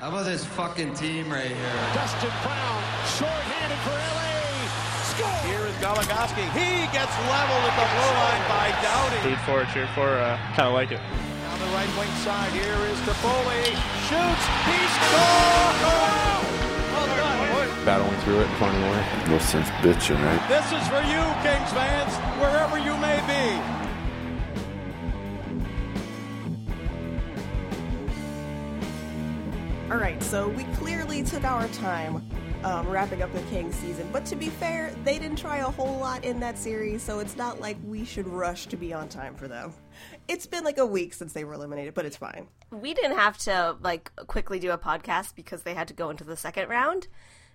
How about this fucking team right here? Dustin Brown, short-handed for LA. Score! Here is Goligoski. He gets leveled at the blue line by Doughty. Root for, it, cheer for, uh, kind of like it. On the right wing side, here is Toffoli. Shoots. He scores! Well done. battling through it and finding a way. No sense bitching, right? This is for you, Kings fans, wherever you may be. All right, so we clearly took our time um, wrapping up the Kings season. But to be fair, they didn't try a whole lot in that series, so it's not like we should rush to be on time for them. It's been like a week since they were eliminated, but it's fine. We didn't have to like quickly do a podcast because they had to go into the second round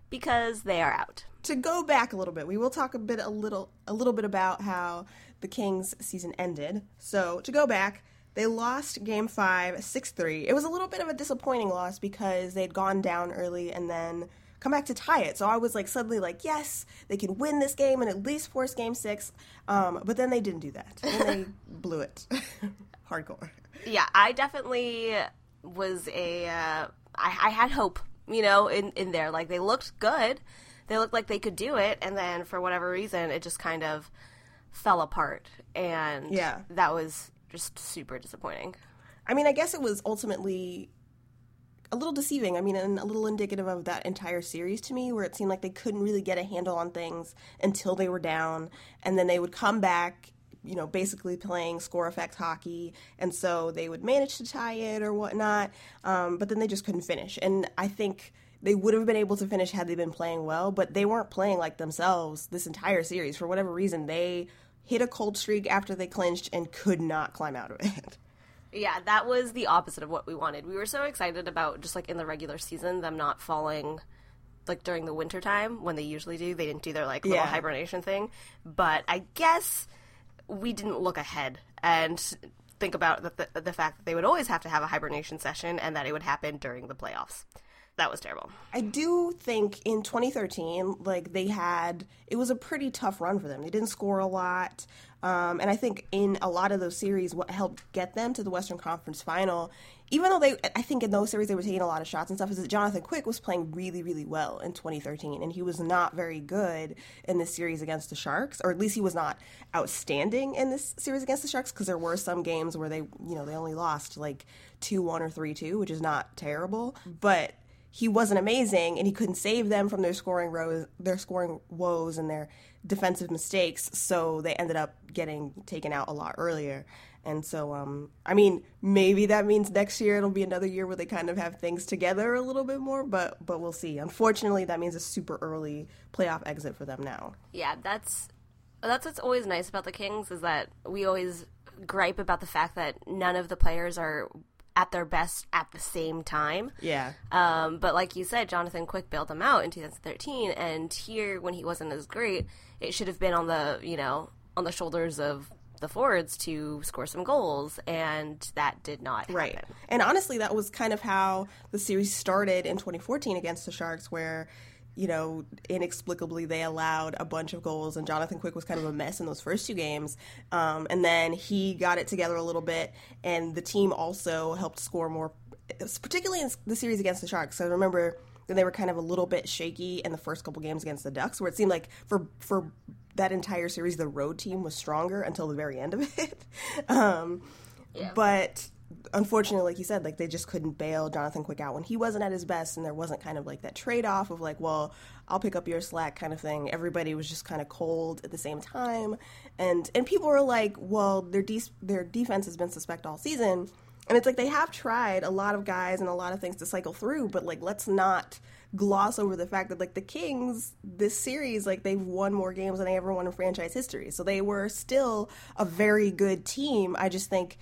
because they are out. To go back a little bit, we will talk a bit a little a little bit about how the Kings season ended. So to go back, they lost game five, 6 3. It was a little bit of a disappointing loss because they'd gone down early and then come back to tie it. So I was like suddenly like, yes, they can win this game and at least force game six. Um, but then they didn't do that. And they blew it. Hardcore. Yeah, I definitely was a. Uh, I, I had hope, you know, in in there. Like they looked good, they looked like they could do it, and then for whatever reason, it just kind of fell apart, and Yeah. that was just super disappointing. I mean, I guess it was ultimately a little deceiving. I mean, and a little indicative of that entire series to me, where it seemed like they couldn't really get a handle on things until they were down, and then they would come back, you know, basically playing score effect hockey, and so they would manage to tie it or whatnot, um, but then they just couldn't finish. And I think they would have been able to finish had they been playing well, but they weren't playing like themselves this entire series. For whatever reason, they hit a cold streak after they clinched and could not climb out of it. Yeah, that was the opposite of what we wanted. We were so excited about just like in the regular season them not falling like during the winter time when they usually do. They didn't do their like little Yeah. hibernation thing. But I guess we didn't look ahead and think about the, the, the fact that they would always have to have a hibernation session and that it would happen during the playoffs. That was terrible. I do think in 2013, like they had, it was a pretty tough run for them. They didn't score a lot. Um, and I think in a lot of those series, what helped get them to the Western Conference final, even though they, I think in those series they were taking a lot of shots and stuff, is that Jonathan Quick was playing really, really well in 2013. And he was not very good in this series against the Sharks, or at least he was not outstanding in this series against the Sharks because there were some games where they, you know, they only lost like 2 1 or 3 2, which is not terrible. But he wasn't amazing and he couldn't save them from their scoring rows, their scoring woes and their defensive mistakes. So they ended up getting taken out a lot earlier. And so, um, I mean, maybe that means next year it'll be another year where they kind of have things together a little bit more, but but we'll see. Unfortunately, that means a super early playoff exit for them now. Yeah, that's that's what's always nice about the Kings is that we always gripe about the fact that none of the players are at their best at the same time. Yeah. Um, but like you said, Jonathan Quick bailed them out in 2013, and here when he wasn't as great, it should have been on the you know on the shoulders of the forwards to score some goals, and that did not Right. happen. And honestly, that was kind of how the series started in 2014 against the Sharks, where, you know, inexplicably they allowed a bunch of goals, and Jonathan Quick was kind of a mess in those first two games. Um, and then he got it together a little bit, and the team also helped score more, particularly in the series against the Sharks. So I remember that they were kind of a little bit shaky in the first couple games against the Ducks, where it seemed like for for that entire series the road team was stronger until the very end of it. um, But unfortunately, like you said, like they just couldn't bail Jonathan Quick out when he wasn't at his best, and there wasn't kind of like that trade off of like, well, I'll pick up your slack kind of thing. Everybody was just kind of cold at the same time, and and people were like, well, their de- their defense has been suspect all season. And it's like they have tried a lot of guys and a lot of things to cycle through, but like let's not gloss over the fact that like the Kings this series like they've won more games than they ever won in franchise history. So they were still a very good team. I just think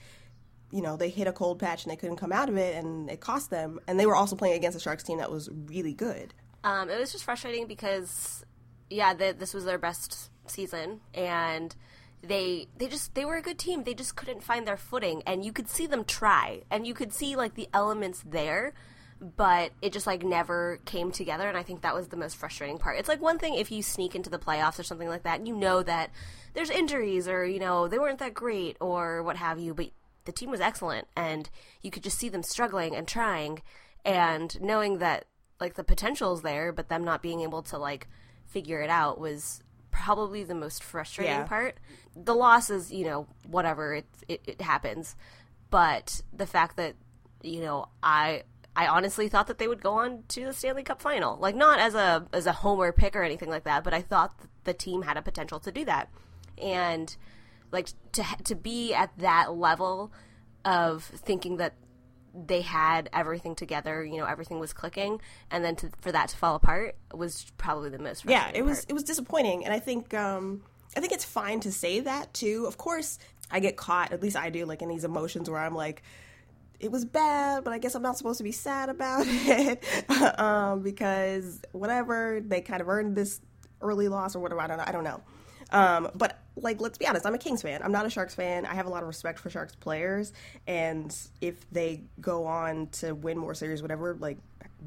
you know, they hit a cold patch and they couldn't come out of it and it cost them. And they were also playing against a Sharks team that was really good. Um, it was just frustrating because, yeah, the, this was their best season, and they they just they were a good team. They just couldn't find their footing, and you could see them try, and you could see like the elements there, but it just like never came together. And I think that was the most frustrating part. It's like one thing if you sneak into the playoffs or something like that, and you know that there's injuries or you know they weren't that great or what have you, but the team was excellent, and you could just see them struggling and trying and knowing that like the potential's there, but them not being able to like figure it out was probably the most frustrating Yeah. part. The loss is, you know, whatever it, it it happens, but the fact that you know I I honestly thought that they would go on to the Stanley Cup final, like not as a as a homer pick or anything like that, but I thought the team had a potential to do that, and like to to be at that level of thinking that they had everything together, you know, everything was clicking, and then to, for that to fall apart was probably the most yeah, it was part. it was disappointing, and I think um, I think it's fine to say that too. Of course, I get caught, at least I do, like in these emotions where I'm like, it was bad, but I guess I'm not supposed to be sad about it um, because whatever they kind of earned this early loss or whatever. I don't know. I don't know. Um, but like, let's be honest. I'm a Kings fan. I'm not a Sharks fan. I have a lot of respect for Sharks players, and if they go on to win more series, whatever, like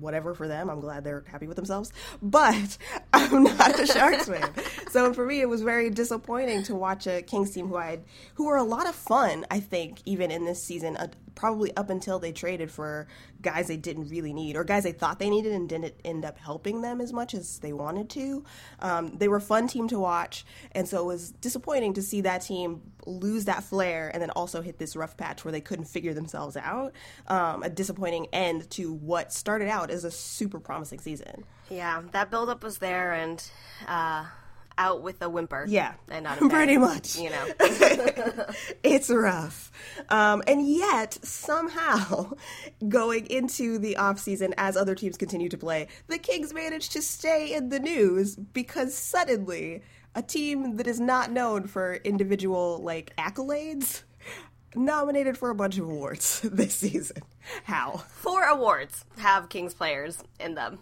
whatever for them. I'm glad they're happy with themselves. But I'm not a Sharks fan. So for me it was very disappointing to watch a Kings team who I who were a lot of fun, I think, even in this season, probably up until they traded for guys they didn't really need or guys they thought they needed and didn't end up helping them as much as they wanted to. Um, they were a fun team to watch, and so it was disappointing to see that team lose that flair and then also hit this rough patch where they couldn't figure themselves out. Um, a disappointing end to what started out as a super promising season. Yeah, that buildup was there and uh, out with a whimper. Yeah, and not a bang, pretty much. You know, it's rough. Um, and yet, somehow, going into the offseason as other teams continue to play, the Kings managed to stay in the news because suddenly a team that is not known for individual like accolades nominated for a bunch of awards this season. How? four awards have Kings players in them.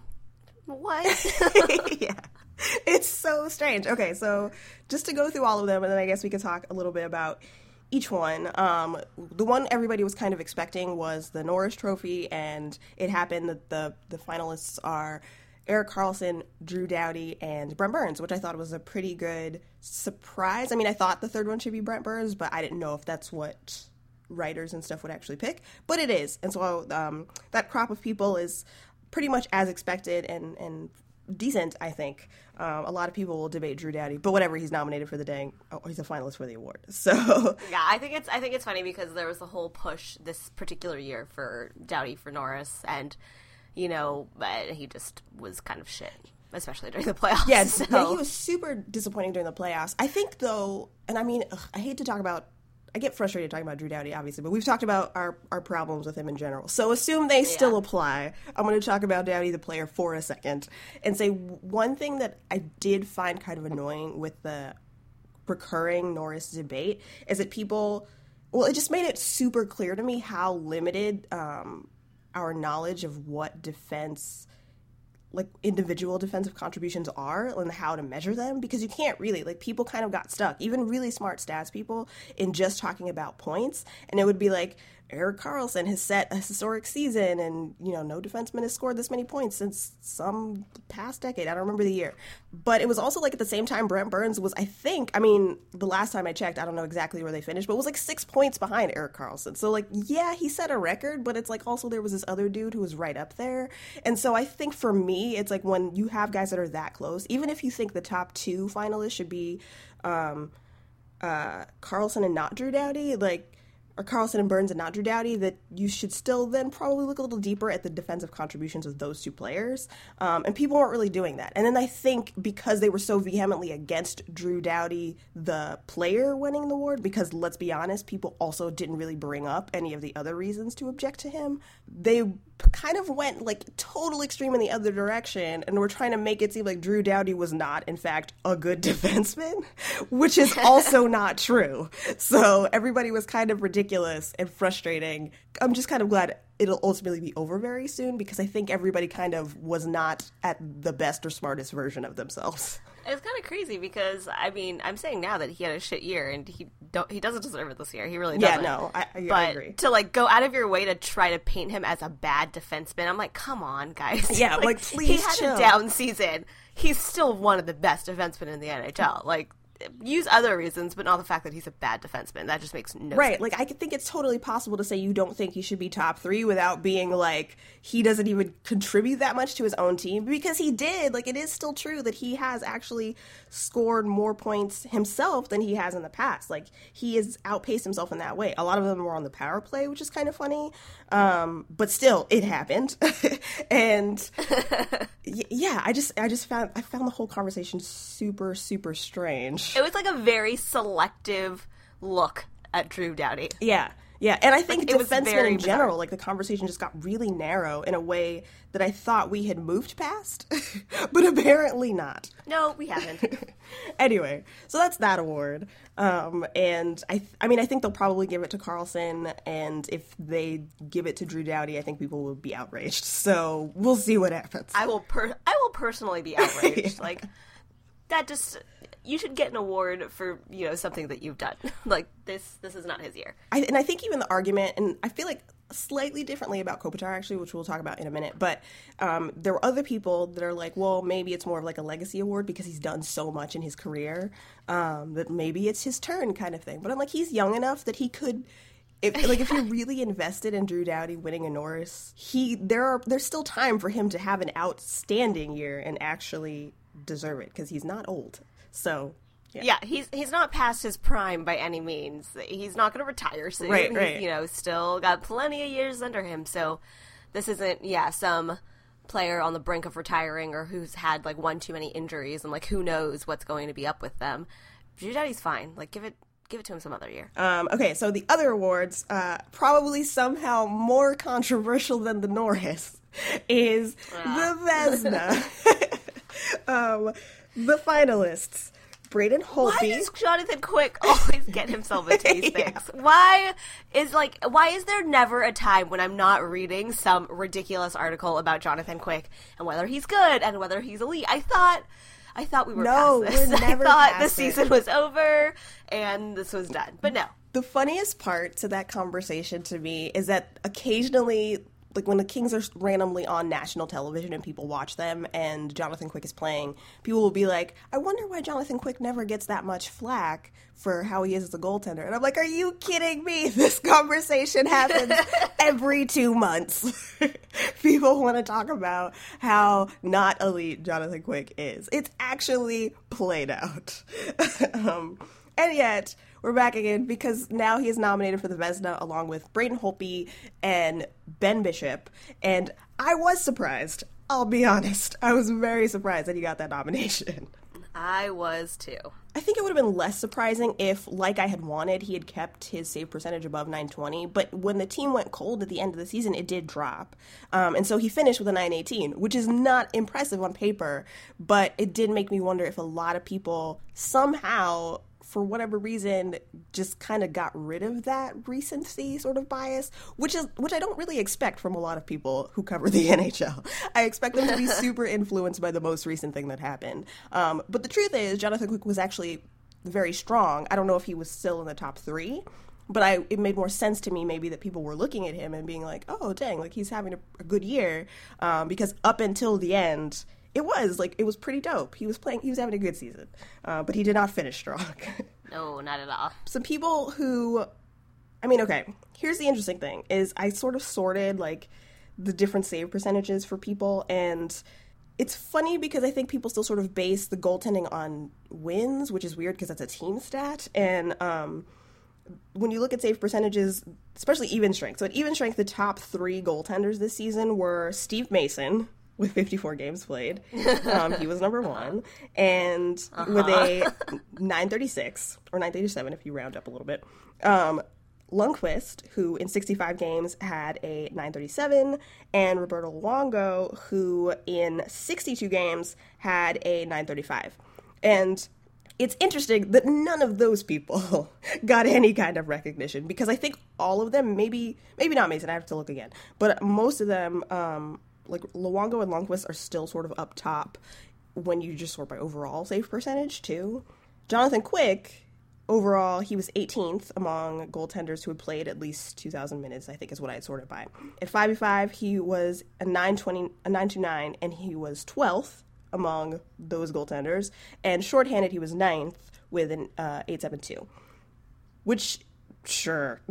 What? yeah. It's so strange. Okay, so just to go through all of them, and then I guess we could talk a little bit about each one. Um, the one everybody was kind of expecting was the Norris Trophy, and it happened that the the finalists are Erik Karlsson, Drew Doughty, and Brent Burns, which I thought was a pretty good surprise. I mean, I thought the third one should be Brent Burns, but I didn't know if that's what writers and stuff would actually pick, but it is. And so um, that crop of people is pretty much as expected and, and decent, I think. Um, a lot of people will debate Drew Doughty, but whatever, he's nominated for the dang, oh, he's a finalist for the award. So, yeah, I think it's I think it's funny because there was a whole push this particular year for Doughty for Norris, and you know, but he just was kind of shit, especially during the playoffs. yeah, so. yeah, he was super disappointing during the playoffs. I think, though, and I mean, ugh, I hate to talk about. I get frustrated talking about Drew Doughty, obviously, but we've talked about our, our problems with him in general. So assume they still apply. I'm going to talk about Doughty, the player, for a second, and say one thing that I did find kind of annoying with the recurring Norris debate is that people, well, it just made it super clear to me how limited um, our knowledge of what defense like individual defensive contributions are and how to measure them because you can't really like people kind of got stuck. Even really smart stats people in just talking about points and it would be like Erik Karlsson has set a historic season and you know no defenseman has scored this many points since some past decade. I don't remember the year. But it was also like at the same time Brent Burns was I think I mean the last time I checked I don't know exactly where they finished but it was like 6 points behind Erik Karlsson. So like yeah he set a record but it's like also there was this other dude who was right up there. And so I think for me it's like when you have guys that are that close even if you think the top 2 finalists should be um uh Karlsson and not Drew Doughty like or Karlsson and Burns and not Drew Doughty, that you should still then probably look a little deeper at the defensive contributions of those two players. Um, and people weren't really doing that. And then I think because they were so vehemently against Drew Doughty, the player winning the award, because let's be honest, people also didn't really bring up any of the other reasons to object to him, they kind of went like total extreme in the other direction and were trying to make it seem like Drew Doughty was not, in fact, a good defenseman, which is also not true. So everybody was kind of ridiculous and frustrating. I'm just kind of glad it'll ultimately be over very soon because I think everybody kind of was not at the best or smartest version of themselves. It's kind of crazy because I mean I'm saying now that he had a shit year and he don't he doesn't deserve it this year. He really Yeah, doesn't. no, I, I, but I agree. to like go out of your way to try to paint him as a bad defenseman, I'm like, come on, guys. Yeah, like, he please had chill. a down season. He's still one of the best defensemen in the NHL. Like, use other reasons, but not the fact that he's a bad defenseman. That just makes no sense. Right. sense. Like I could think it's totally possible to say you don't think he should be top three without being like he doesn't even contribute that much to his own team because he did. Like it is still true that he has actually scored more points himself than he has in the past. Like he has outpaced himself in that way. A lot of them were on the power play, which is kind of funny. Um, but still, it happened. and y- yeah, I just I just found I found the whole conversation super super strange. It was like a very selective look at Drew Doughty. Yeah. Yeah, and I think it was defensemen very in bizarre. general, like the conversation just got really narrow in a way that I thought we had moved past, but apparently not. No, we haven't. Anyway, so that's that award, um, and I, th- I mean, I think they'll probably give it to Karlsson, and if they give it to Drew Doughty, I think people will be outraged. So we'll see what happens. I will per- I will personally be outraged. Like that just you should get an award for, you know, something that you've done. like this this is not his year. I, and I think even the argument, and I feel like slightly differently about Kopitar actually, which we'll talk about in a minute. But um, there were other people that are like, well, maybe it's more of like a legacy award because he's done so much in his career um, that maybe it's his turn kind of thing. But I'm like, he's young enough that he could. If, like if you're really invested in Drew Doughty winning a Norris, he there are there's still time for him to have an outstanding year and actually deserve it because he's not old. So Yeah. he's he's not past his prime by any means. He's not going to retire soon. Right, He's, right. You know, still got plenty of years under him. So this isn't yeah some player on the brink of retiring or who's had like one too many injuries and like who knows what's going to be up with them. Doughty's fine. Like give it give it to him some other year. Um, okay, so the other awards, uh, probably somehow more controversial than the Norris, is the Vezina. um, the finalists: Braden Why Holtby. does Jonathan Quick always get himself into these things? Why is like why is there never a time when I'm not reading some ridiculous article about Jonathan Quick and whether he's good and whether he's elite? I thought I thought we were No, past this. we're never I thought the past it. season was over and this was done. But no. the funniest part to that conversation to me is that occasionally like when the Kings are randomly on national television and people watch them and Jonathan Quick is playing, people will be like, "I wonder why Jonathan Quick never gets that much flack for how he is as a goaltender." And I'm like, "Are you kidding me? This conversation happens every 2 months." people want to talk about how not elite Jonathan Quick is. It's actually played out. um, and yet, we're back again because now he is nominated for the Vezina along with Braden Holtby and Ben Bishop. And I was surprised. I'll be honest. I was very surprised that he got that nomination. I was too. I think it would have been less surprising if, like I had wanted, he had kept his save percentage above 920. But when the team went cold at the end of the season, it did drop. Um, and so he finished with a 918, which is not impressive on paper. But it did make me wonder if a lot of people somehow, for whatever reason, just kind of got rid of that recency sort of bias, which is which I don't really expect from a lot of people who cover the NHL. I expect them to be super influenced by the most recent thing that happened. Um, but the truth is, Jonathan Quick was actually very strong. I don't know if he was still in the top three. But I, it made more sense to me maybe that people were looking at him and being like, "Oh, dang! Like he's having a, a good year," um, because up until the end, it was like it was pretty dope. He was playing, he was having a good season, uh, but he did not finish strong. No, not at all. some people who I mean, okay, here's the interesting thing is I sort of sorted like the different save percentages for people and it's funny because I think people still sort of base the goaltending on wins, which is weird because that's a team stat. And um, when you look at save percentages, especially even strength, so at even strength, the top three goaltenders this season were Steve Mason with 54 games played. Um, he was number one. And with a 936 or 937 if you round up a little bit. Um, Lundqvist, who in 65 games had a 937, and Roberto Luongo, who in 62 games had a 935. And it's interesting that none of those people got any kind of recognition because I think all of them, maybe maybe not Mason, I have to look again, but most of them, um, like Luongo and Lundqvist, are still sort of up top when you just sort by overall save percentage too. Jonathan Quick, overall, he was 18th among goaltenders who had played at least 2,000 minutes. I think is what I had sorted by. At 5v5, he was a 920, a 929, and he was 12th among those goaltenders. And shorthanded, he was ninth with an uh, 872, which sure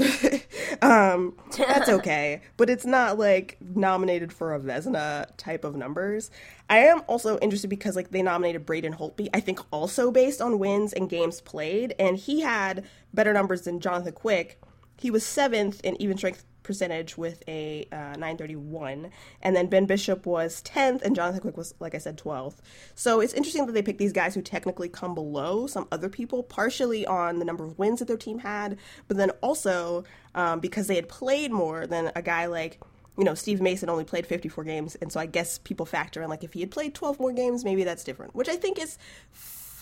um that's okay. But it's not like nominated for a Vezina type of numbers. I am also interested because like they nominated braden holtby i think also based on wins and games played. And he had better numbers than jonathan quick. He was seventh in even strength percentage with a uh, 931 and then ben bishop was 10th and jonathan quick was like i said 12th so it's interesting that they picked these guys who technically come below some other people partially on the number of wins that their team had but then also um, because they had played more than a guy like you know steve mason only played 54 games. And so i guess people factor in like if he had played 12 more games maybe that's different which i think is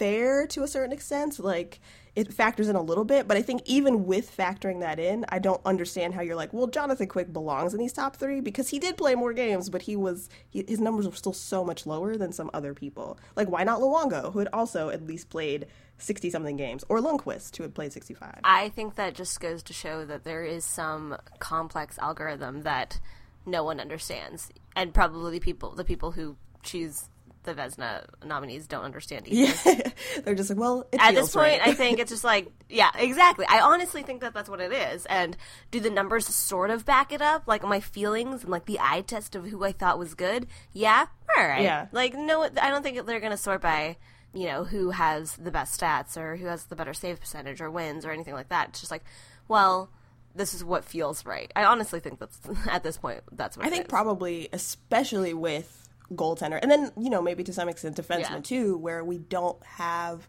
fair to a certain extent. Like it factors in a little bit, but I think even with factoring that in, I don't understand how you're like, well, Jonathan Quick belongs in these top three because he did play more games, but he was he, his numbers were still so much lower than some other people. Like, why not Luongo, who had also at least played sixty something games, or Lundqvist, who had played sixty five. I think that just goes to show that there is some complex algorithm that no one understands, and probably people the people who choose the Vezina nominees don't understand either. Yeah, they're just like, well, at this point, right. I think it's just like, yeah, exactly. I honestly think that that's what it is. And do the numbers sort of back it up? Like my feelings and like the eye test of who I thought was good? Yeah, all right. Yeah. Like no, I don't think they're going to sort by you know who has the best stats or who has the better save percentage or wins or anything like that. It's just like, well, this is what feels right. I honestly think that's at this point that's what I think probably, especially with goaltender, and then you know maybe to some extent defenseman yeah. too, where we don't have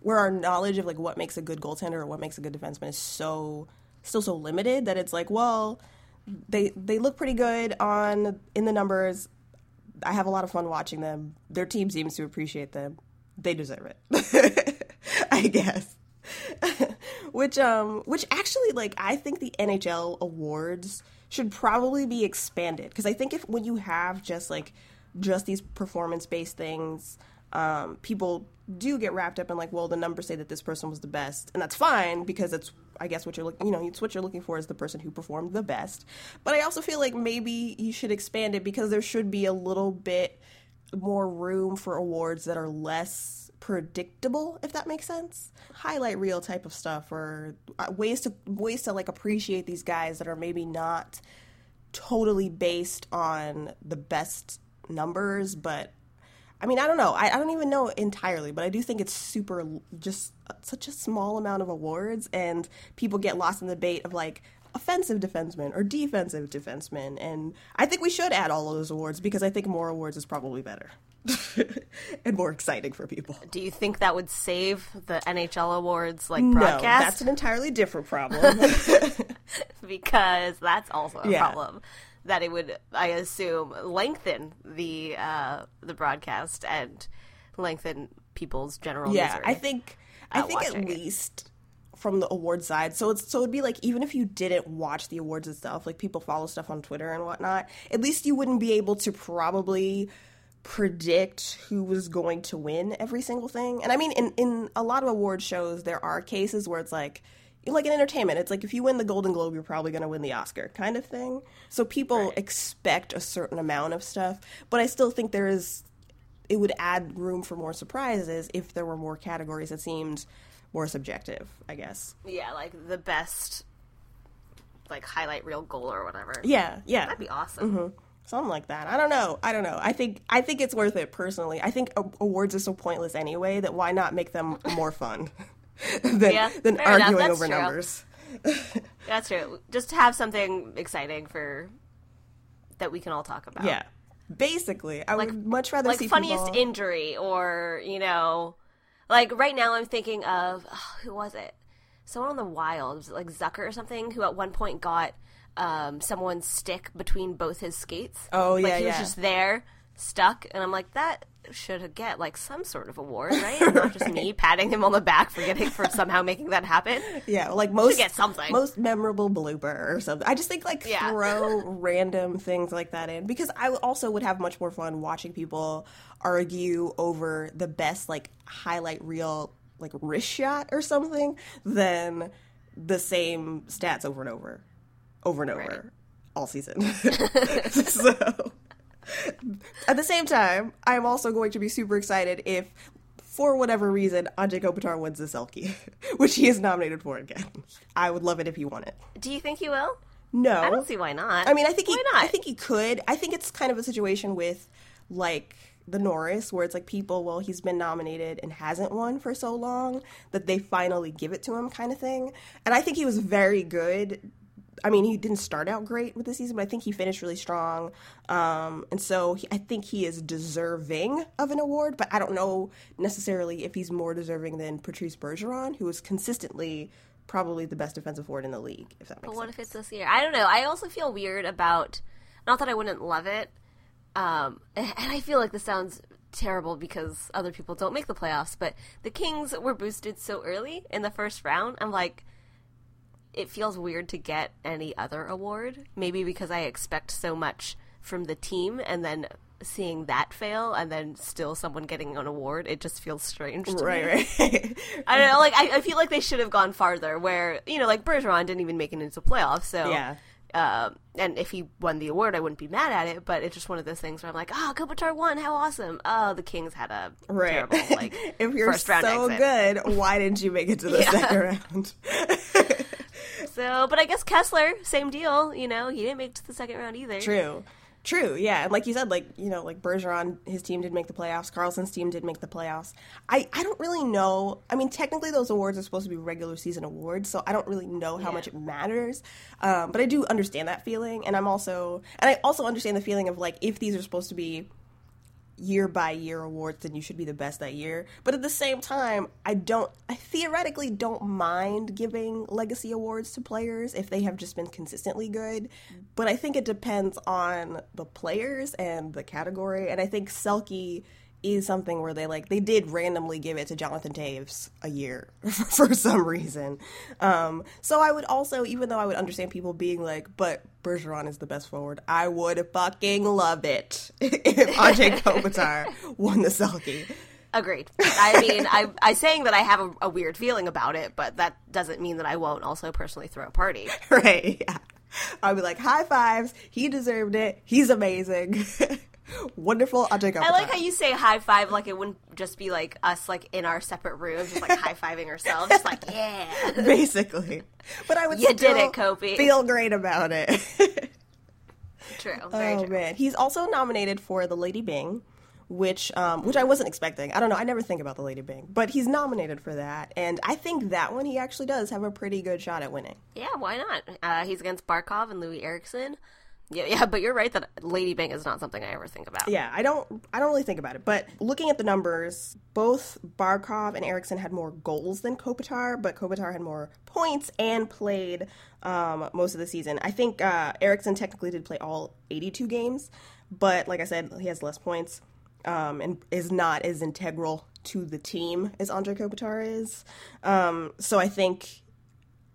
where our knowledge of like what makes a good goaltender or what makes a good defenseman is so still so limited that it's like well they they look pretty good on in the numbers. I have a lot of fun watching them. Their team seems to appreciate them. They deserve it, I guess. which um which actually like I think the NHL awards should probably be expanded because I think if when you have just like just these performance based things, um, people do get wrapped up in like, well, the numbers say that this person was the best, and that's fine because it's I guess what you're looking, you know, it's what you're looking for is the person who performed the best. But I also feel like maybe you should expand it because there should be a little bit more room for awards that are less predictable if that makes sense highlight reel type of stuff or uh, ways to ways to like appreciate these guys that are maybe not totally based on the best numbers, but I mean, I don't know. I, I don't even know entirely, but I do think it's super just uh, such a small amount of awards, and people get lost in the debate of like offensive defenseman or defensive defenseman. And I think we should add all of those awards because I think more awards is probably better and more exciting for people. Do you think that would save the NHL awards like broadcast? No, that's an entirely different problem. because that's also a yeah. problem that it would, I assume, lengthen the uh, the broadcast and lengthen people's general. Yeah, misery, I think I think at it. least from the award side. So it's so it'd be like even if you didn't watch the awards itself, like people follow stuff on Twitter and whatnot, at least you wouldn't be able to probably predict who was going to win every single thing. And I mean in in a lot of award shows there are cases where it's like like in entertainment, it's like if you win the Golden Globe, you're probably going to win the Oscar kind of thing. So people right. expect a certain amount of stuff, but I still think there is it would add room for more surprises if there were more categories that seemed more subjective, I guess. Yeah, like the best like highlight reel goal or whatever. Yeah, yeah. That'd be awesome. Mm-hmm. Something like that. I don't know. I don't know. I think I think it's worth it personally. I think awards are so pointless anyway that why not make them more fun? than, yeah, than arguing over true. numbers. That's true. Just to have something exciting for that we can all talk about. Yeah. Basically, I like, would much rather like see funniest people... injury or you know, like right now I'm thinking of oh, who was it? Someone on the Wild, like Zucker or something, who at one point got um, someone's stick between both his skates. Oh yeah, like he yeah. was just there, stuck, and I'm like that should get like some sort of award, right? Not just me patting him on the back for getting for somehow making that happen. Yeah, like most should get something. Most memorable blooper or something. I just think like yeah. throw random things like that in because I also would have much more fun watching people argue over the best like highlight reel like wrist shot or something than the same stats over and over, over and over right. all season. so at the same time, I'm also going to be super excited if for whatever reason, Anže Kopitar wins the Selke, which he is nominated for again. I would love it if he won it. Do you think he will? No, I don't see why not. I mean, I think he? I think he could. I think it's kind of a situation with like the Norris, where it's like people, well, he's been nominated and hasn't won for so long that they finally give it to him, kind of thing. And I think he was very good. I mean, he didn't start out great with the season, but I think he finished really strong. Um, and so he, I think he is deserving of an award, but I don't know necessarily if he's more deserving than Patrice Bergeron, who is consistently probably the best defensive forward in the league, if that makes But what sense. if it's this year? I don't know. I also feel weird about. Not that I wouldn't love it, um, and I feel like this sounds terrible because other people don't make the playoffs. But the Kings were boosted so early in the first round. I'm like, it feels weird to get any other award. Maybe because I expect so much from the team, and then seeing that fail, and then still someone getting an award, it just feels strange. To me. Right, right. I don't know. Like I, I feel like they should have gone farther. Where you know, like Bergeron didn't even make it into playoffs. So Yeah. Um, and if he won the award, I wouldn't be mad at it. But it's just one of those things where I'm like, oh, Kopitar won. How awesome. Oh, the Kings had a Right. terrible like if you're first round so exit. good, why didn't you make it to the Yeah. second round? So, but I guess Kesler, same deal. You know, he didn't make it to the second round either. True. True, yeah. And like you said, like, you know, like Bergeron, his team did make the playoffs. Karlsson's team did make the playoffs. I, I don't really know. I mean, technically, those awards are supposed to be regular season awards, so I don't really know how Yeah. much it matters. Um, but I do understand that feeling. And I'm also, and I also understand the feeling of like, if these are supposed to be year by year awards, then you should be the best that year. But at the same time, I don't, I theoretically don't mind giving legacy awards to players if they have just been consistently good. But I think it depends on the players and the category. And I think Selke is something where they like they did randomly give it to Jonathan Toews a year for some reason. Um, so I would also, even though I would understand people being like, but Bergeron is the best forward, I would fucking love it if Anže Kopitar won the Selke. Agreed. I mean, I I saying that I have a, a weird feeling about it, but that doesn't mean that I won't also personally throw a party. Right? Yeah. I'll be like, high fives. He deserved it. He's amazing. Wonderful Anže Kopitar. I like how you say high five like it wouldn't just be like us like in our separate rooms, just like high fiving ourselves, just like yeah. basically. But I would You did it, Kopi. feel great about it. True. Very oh true. man, he's also nominated for the Lady Byng, which um, which I wasn't expecting. I don't know. I never think about the Lady Byng, but he's nominated for that, and I think that one he actually does have a pretty good shot at winning. Yeah, why not? Uh, he's against Barkov and Loui Eriksson. Yeah, yeah, but you're right that Lady Byng is not something I ever think about. Yeah, I don't I don't really think about it, but looking at the numbers, both Barkov and Eriksson had more goals than Kopitar, but Kopitar had more points and played um, most of the season. I think uh, Eriksson technically did play all 82 games, but like I said, he has less points um, and is not as integral to the team as Andre Kopitar is. Um, so I think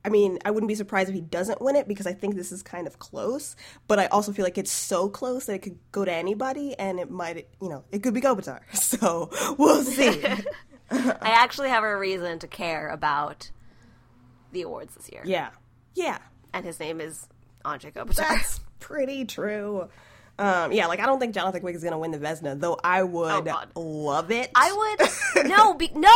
I mean, I wouldn't be surprised if he doesn't win it because I think this is kind of close. But I also feel like it's so close that it could go to anybody, and it might, you know, it could be Kopitar. So we'll see. I actually have a reason to care about the awards this year. yeah, yeah, And his name is Andre Kopitar. that's pretty true. Um, yeah, like I don't think Jonathan Quick is gonna win the Vezina, though I would Oh, love it. I would no, be, no,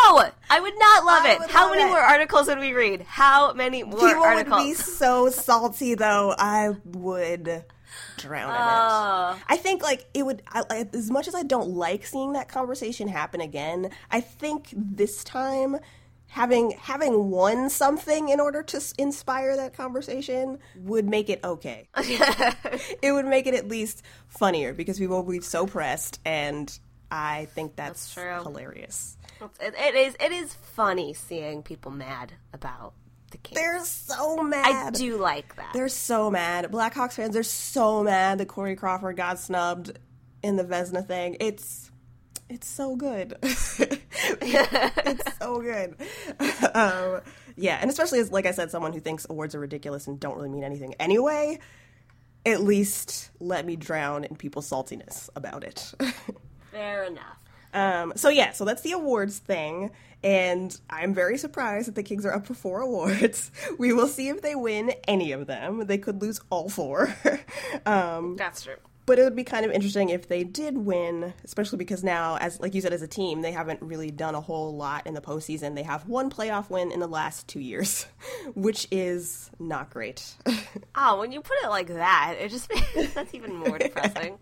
I would not love I it. How love more it. more articles would we read? How many more People articles? would be so salty, though. I would drown in Oh. it. I think like it would. I, I- as much as I don't like seeing that conversation happen again, I think this time having having won something in order to s- inspire that conversation would make it okay. it would make it at least funnier because people will be so pressed, and I think that's, That's true. hilarious. It, it is it is funny seeing people mad about the Kings. They're so mad. I do like that. They're so mad. Blackhawks fans are so mad that Corey Crawford got snubbed in the Vezina thing. It's it's so good. it's so good. Um, yeah, and especially as like I said, someone who thinks awards are ridiculous and don't really mean anything anyway. At least let me drown in people's saltiness about it. Fair enough. Um, so yeah, so that's the awards thing, and I'm very surprised that the Kings are up for four awards. We will see if they win any of them. They could lose all four. um, That's true. But it would be kind of interesting if they did win, especially because now, as like you said, as a team, they haven't really done a whole lot in the postseason. They have one playoff win in the last two years, which is not great. Oh, when you put it like that, it just makes that's even more depressing.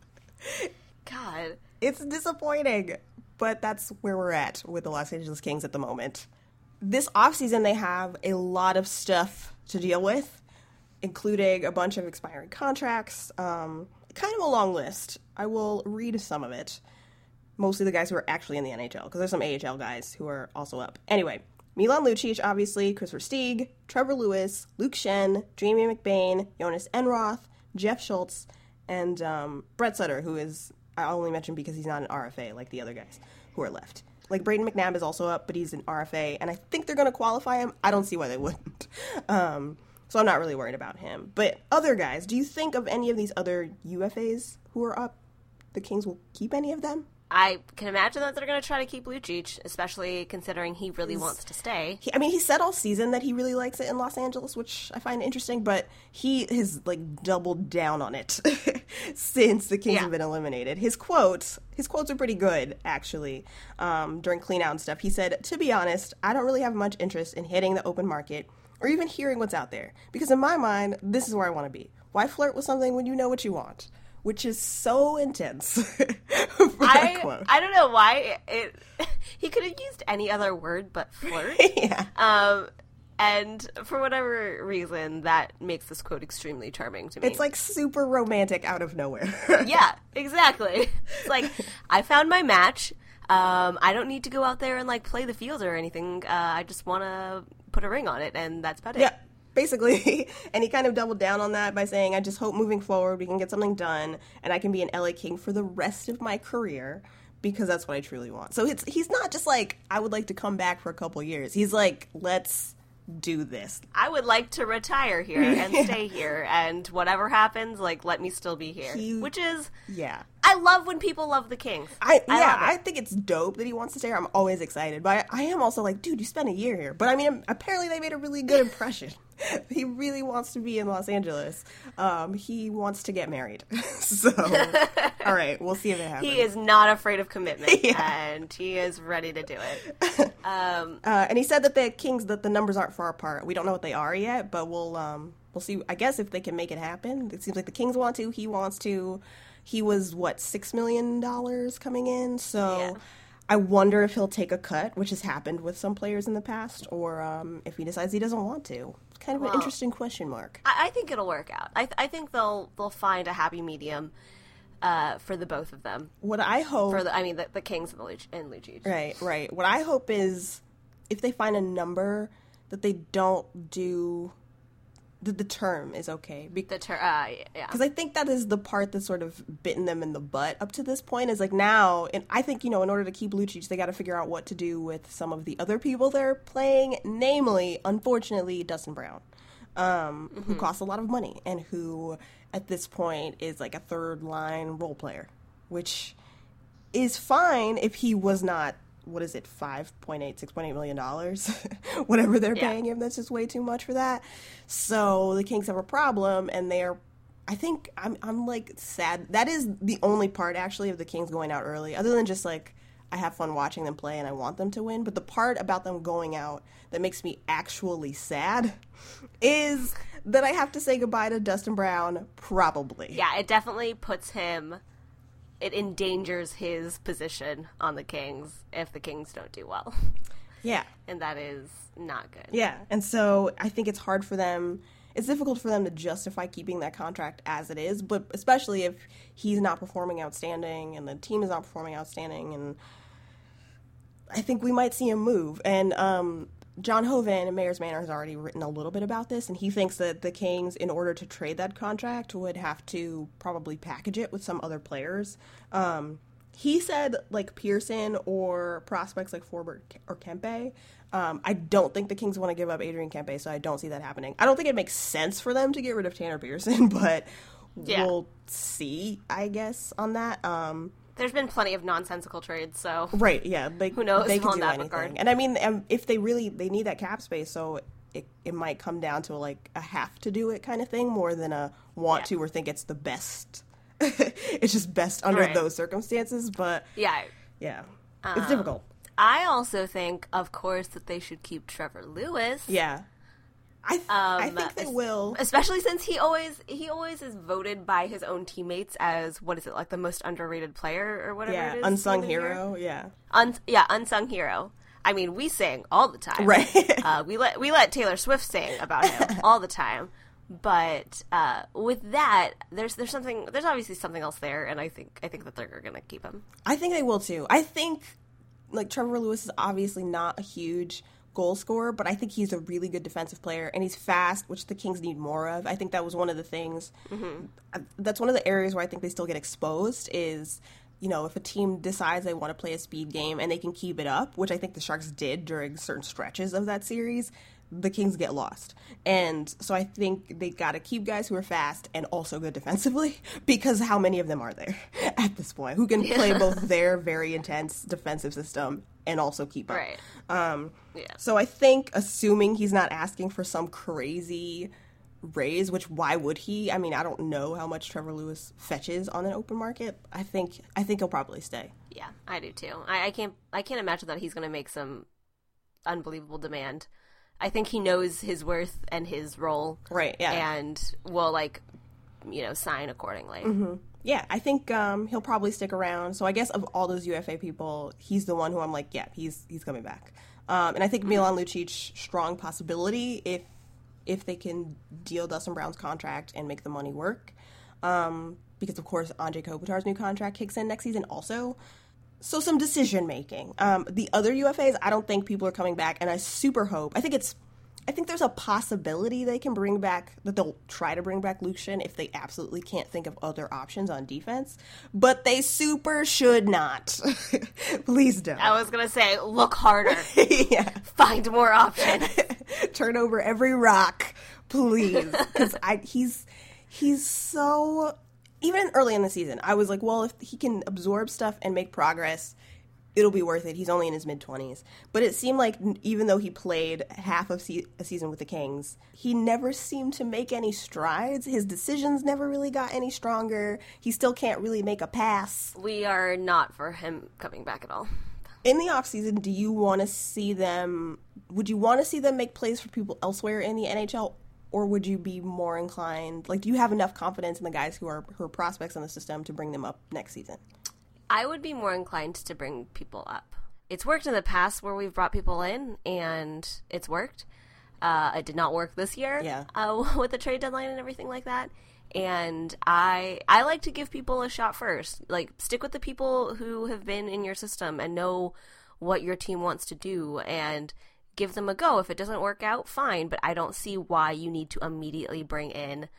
God. it's disappointing, but that's where we're at with the Los Angeles Kings at the moment. This offseason, they have a lot of stuff to deal with, including a bunch of expiring contracts. Um, kind of a long list. I will read some of it. Mostly the guys who are actually in the NHL, because there's some AHL guys who are also up. Anyway, Milan Lucic, obviously, Kris Versteeg, Trevor Lewis, Luke Schenn, Jamie McBain, Jhonas Enroth, Jeff Schultz, and um, Brett Sutter, who is, I only mentioned because he's not an RFA like the other guys who are left. Like Brayden McNabb is also up, but he's an RFA, and I think they're going to qualify him. I don't see why they wouldn't. Um, so I'm not really worried about him. But other guys, do you think of any of these other UFAs who are up? The Kings will keep any of them? I can imagine that they're going to try to keep Lucic, especially considering he really wants to stay. He, I mean, he said all season that he really likes it in Los Angeles, which I find interesting. But he has like doubled down on it since the Kings Yeah. have been eliminated. His quotes, his quotes are pretty good actually. Um, during clean out and stuff, he said, "To be honest, I don't really have much interest in hitting the open market or even hearing what's out there because in my mind, this is where I want to be. Why flirt with something when you know what you want?" Which is so intense. I. I don't know why it. He could have used any other word but flirt. yeah. um, and for whatever reason, that makes this quote extremely charming to me. It's like super romantic out of nowhere. yeah, exactly. It's like I found my match. Um, I don't need to go out there and like play the field or anything. Uh, I just want to put a ring on it, and that's about it. Yeah, basically. and he kind of doubled down on that by saying, I just hope moving forward we can get something done and I can be an LA King for the rest of my career because that's what I truly want. So it's he's not just like, I would like to come back for a couple years. He's like, let's do this. I would like to retire here and stay here, and whatever happens, like let me still be here. He- Which is, Yeah. I love when people love the Kings. I, yeah. I think it's dope that he wants to stay here. I'm always excited, but I, I am also like, dude, you spent a year here. But I mean, apparently they made a really good impression. he really wants to be in Los Angeles. Um, he wants to get married. so, all right, we'll see if it happens. He is not afraid of commitment, Yeah. and he is ready to do it. Um, Uh, and he said that the Kings that the numbers aren't far apart. We don't know what they are yet, but we'll um, we'll see. I guess if they can make it happen. It seems like the Kings want to. He wants to. He was what six million dollars coming in, so. Yeah. I wonder if he'll take a cut, which has happened with some players in the past, or um, if he decides he doesn't want to. It's kind of an interesting question mark. I, I think it'll work out. I, th- I think they'll they'll find a happy medium uh, for the both of them. What I hope For the, I mean, the, the Kings and the Luch- and Lucic. Right, right. What I hope is if they find a number that they don't do that the term is okay The because uh, yeah. I think that is the part that's sort of bitten them in the butt up to this point is like now and I think you know in order to keep Lucic they got to figure out what to do with some of the other people they're playing namely unfortunately Dustin Brown um, who costs a lot of money and who at this point is like a third line role player which is fine if he was not what is it 5.8 6.8 million dollars whatever they're Yeah. paying him that's just way too much for that so the kings have a problem and they're i think i'm i'm like sad that is the only part actually of the kings going out early other than just like i have fun watching them play and i want them to win but the part about them going out that makes me actually sad is that i have to say goodbye to dustin brown probably yeah, it definitely puts him. It endangers his position on the Kings if the Kings don't do well, yeah and that is not good. Yeah, and so I think it's hard for them. It's difficult for them to justify keeping that contract as it is, but especially if he's not performing outstanding and the team is not performing outstanding, and I think we might see him move. And um, John Hovan in Mayor's Manor has already written a little bit about this, and he thinks that the Kings, in order to trade that contract, would have to probably package it with some other players. Um, he said like Pearson or prospects like Forbort or Kempe. Um, I don't think the Kings want to give up Adrian Kempe, so I don't see that happening. I don't think it makes sense for them to get rid of Tanner Pearson, but Yeah. we'll see, I guess, on that. Um, There's been plenty of nonsensical trades, so Right. Yeah. They, Who knows They on can do that anything. regard. And I mean, um, if they really they need that cap space, so it it might come down to like a have to do it kind of thing more than a want Yeah. to or think it's the best it's just best under Right. those circumstances. But Yeah. yeah, Um, it's difficult. I also think, of course, that they should keep Trevor Lewis. Yeah, I th- I Um, think they will. especially since he always he always is voted by his own teammates as what is it like the most underrated player or whatever Yeah, it is unsung hero. Yeah, Un- yeah, unsung hero. I mean, we sing all the time, Right. uh, we let we let Taylor Swift sing about him all the time. But uh, with that, there's there's something there's obviously something else there, and I think I think that they're gonna keep him. I think they will too. I think like Trevor Lewis is obviously not a huge goal scorer, but I think he's a really good defensive player and he's fast, which the Kings need more of. I think that was one of the things. uh, That's one of the areas where I think they still get exposed is. You know, if a team decides they want to play a speed game and they can keep it up, which I think the Sharks did during certain stretches of that series, the Kings get lost. And so I think they got to keep guys who are fast and also good defensively because how many of them are there at this point who can play both their very intense defensive system and also keep up? Right. Um, Yeah. So I think, assuming he's not asking for some crazy raise, which why would he? I mean, I don't know how much Trevor Lewis fetches on an open market. I think I think he'll probably stay. Yeah, I do too. I, I can't I can't imagine that he's going to make some unbelievable demand. I think he knows his worth and his role, Right, yeah. and will like you know sign accordingly. Yeah, I think um, he'll probably stick around. So I guess of all those UFA people, he's the one who I'm like, yeah, he's he's coming back. Um, and I think Milan Lucic strong possibility if if they can deal Dustin Brown's contract and make the money work. Um, because of course Anže Kopitar's new contract kicks in next season also. So some decision making. Um, the other UFAs, I don't think people are coming back, and I super hope. I think it's. I think there's a possibility they can bring back that they'll try to bring back Luke Schenn if they absolutely can't think of other options on defense, but they super should not. Please don't. I was gonna say, look harder, yeah, find more options. turn over every rock, please, because I he's he's so. Even early in the season, I was like, well, if he can absorb stuff and make progress, it'll be worth it. He's only in his mid 20s. But it seemed like even though he played half of se- a season with the Kings, he never seemed to make any strides. His decisions never really got any stronger. He still can't really make a pass. we are not for him coming back at all. In the offseason, do you want to see them would you want to see them make plays for people elsewhere in the NHL or would you be more inclined like do you have enough confidence in the guys who are who are prospects in the system to bring them up next season? I would be more inclined to bring people up. It's worked in the past where we've brought people in and it's worked. Uh, it did not work this year Yeah. uh, with the trade deadline and everything like that. And I I like to give people a shot first. Like stick with the people who have been in your system and know what your team wants to do and give them a go. If it doesn't work out, fine. But I don't see why you need to immediately bring in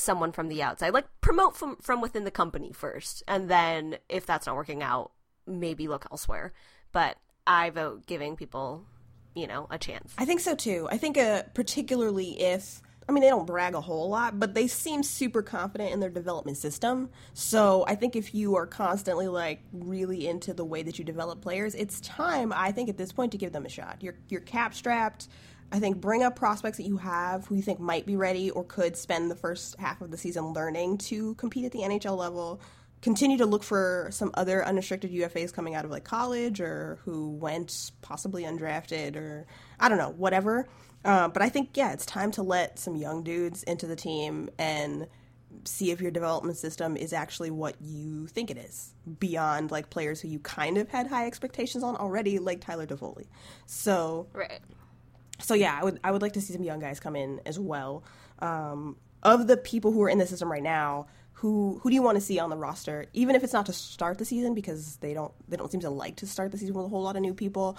someone from the outside. Like promote from from within the company first, and then if that's not working out, maybe look elsewhere. But I vote giving people, you know, a chance. I think so too. I think uh, particularly if I mean they don't brag a whole lot, but they seem super confident in their development system. So I think if you are constantly like really into the way that you develop players, it's time I think at this point to give them a shot. You're you're cap strapped. I think bring up prospects that you have who you think might be ready or could spend the first half of the season learning to compete at the NHL level. Continue to look for some other unrestricted UFAs coming out of like college or who went possibly undrafted or I don't know, whatever. Uh, but I think, yeah, it's time to let some young dudes into the team and see if your development system is actually what you think it is beyond like players who you kind of had high expectations on already, like Tyler Toffoli. So Right. So yeah, I would I would like to see some young guys come in as well. Um, of the people who are in the system right now, who who do you want to see on the roster? Even if it's not to start the season, because they don't they don't seem to like to start the season with a whole lot of new people.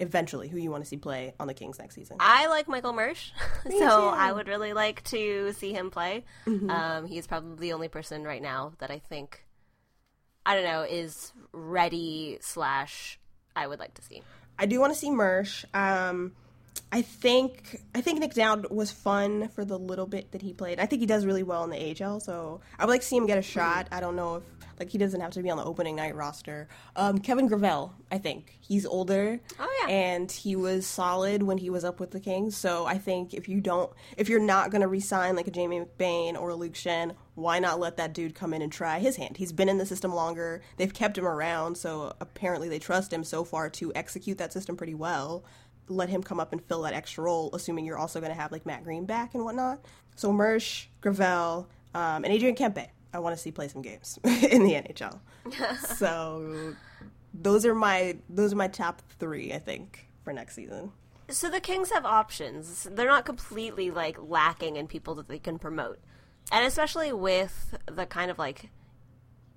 Eventually, who you want to see play on the Kings next season? I like Michael Mersch, so too. I would really like to see him play. Um, he's probably the only person right now that I think, I don't know, is ready slash I would like to see. I do want to see Mersch. Um, I think I think Nick Dowd was fun for the little bit that he played. I think he does really well in the AHL, so I would like to see him get a shot. I don't know if like he doesn't have to be on the opening night roster. Um, Kevin Gravel, I think he's older. Oh, yeah. and he was solid when he was up with the Kings. So I think if you don't, if you're not going to resign like a Jamie McBain or a Luke Schenn why not let that dude come in and try his hand? He's been in the system longer. They've kept him around, so apparently they trust him so far to execute that system pretty well. Let him come up and fill that extra role, assuming you're also going to have like Matt Greene back and whatnot. So Mersch, Gravel, um, and Adrian Kempe. I want to see play some games in the NHL. so those are my those are my top three, I think, for next season. So the Kings have options. They're not completely like lacking in people that they can promote. And especially with the kind of like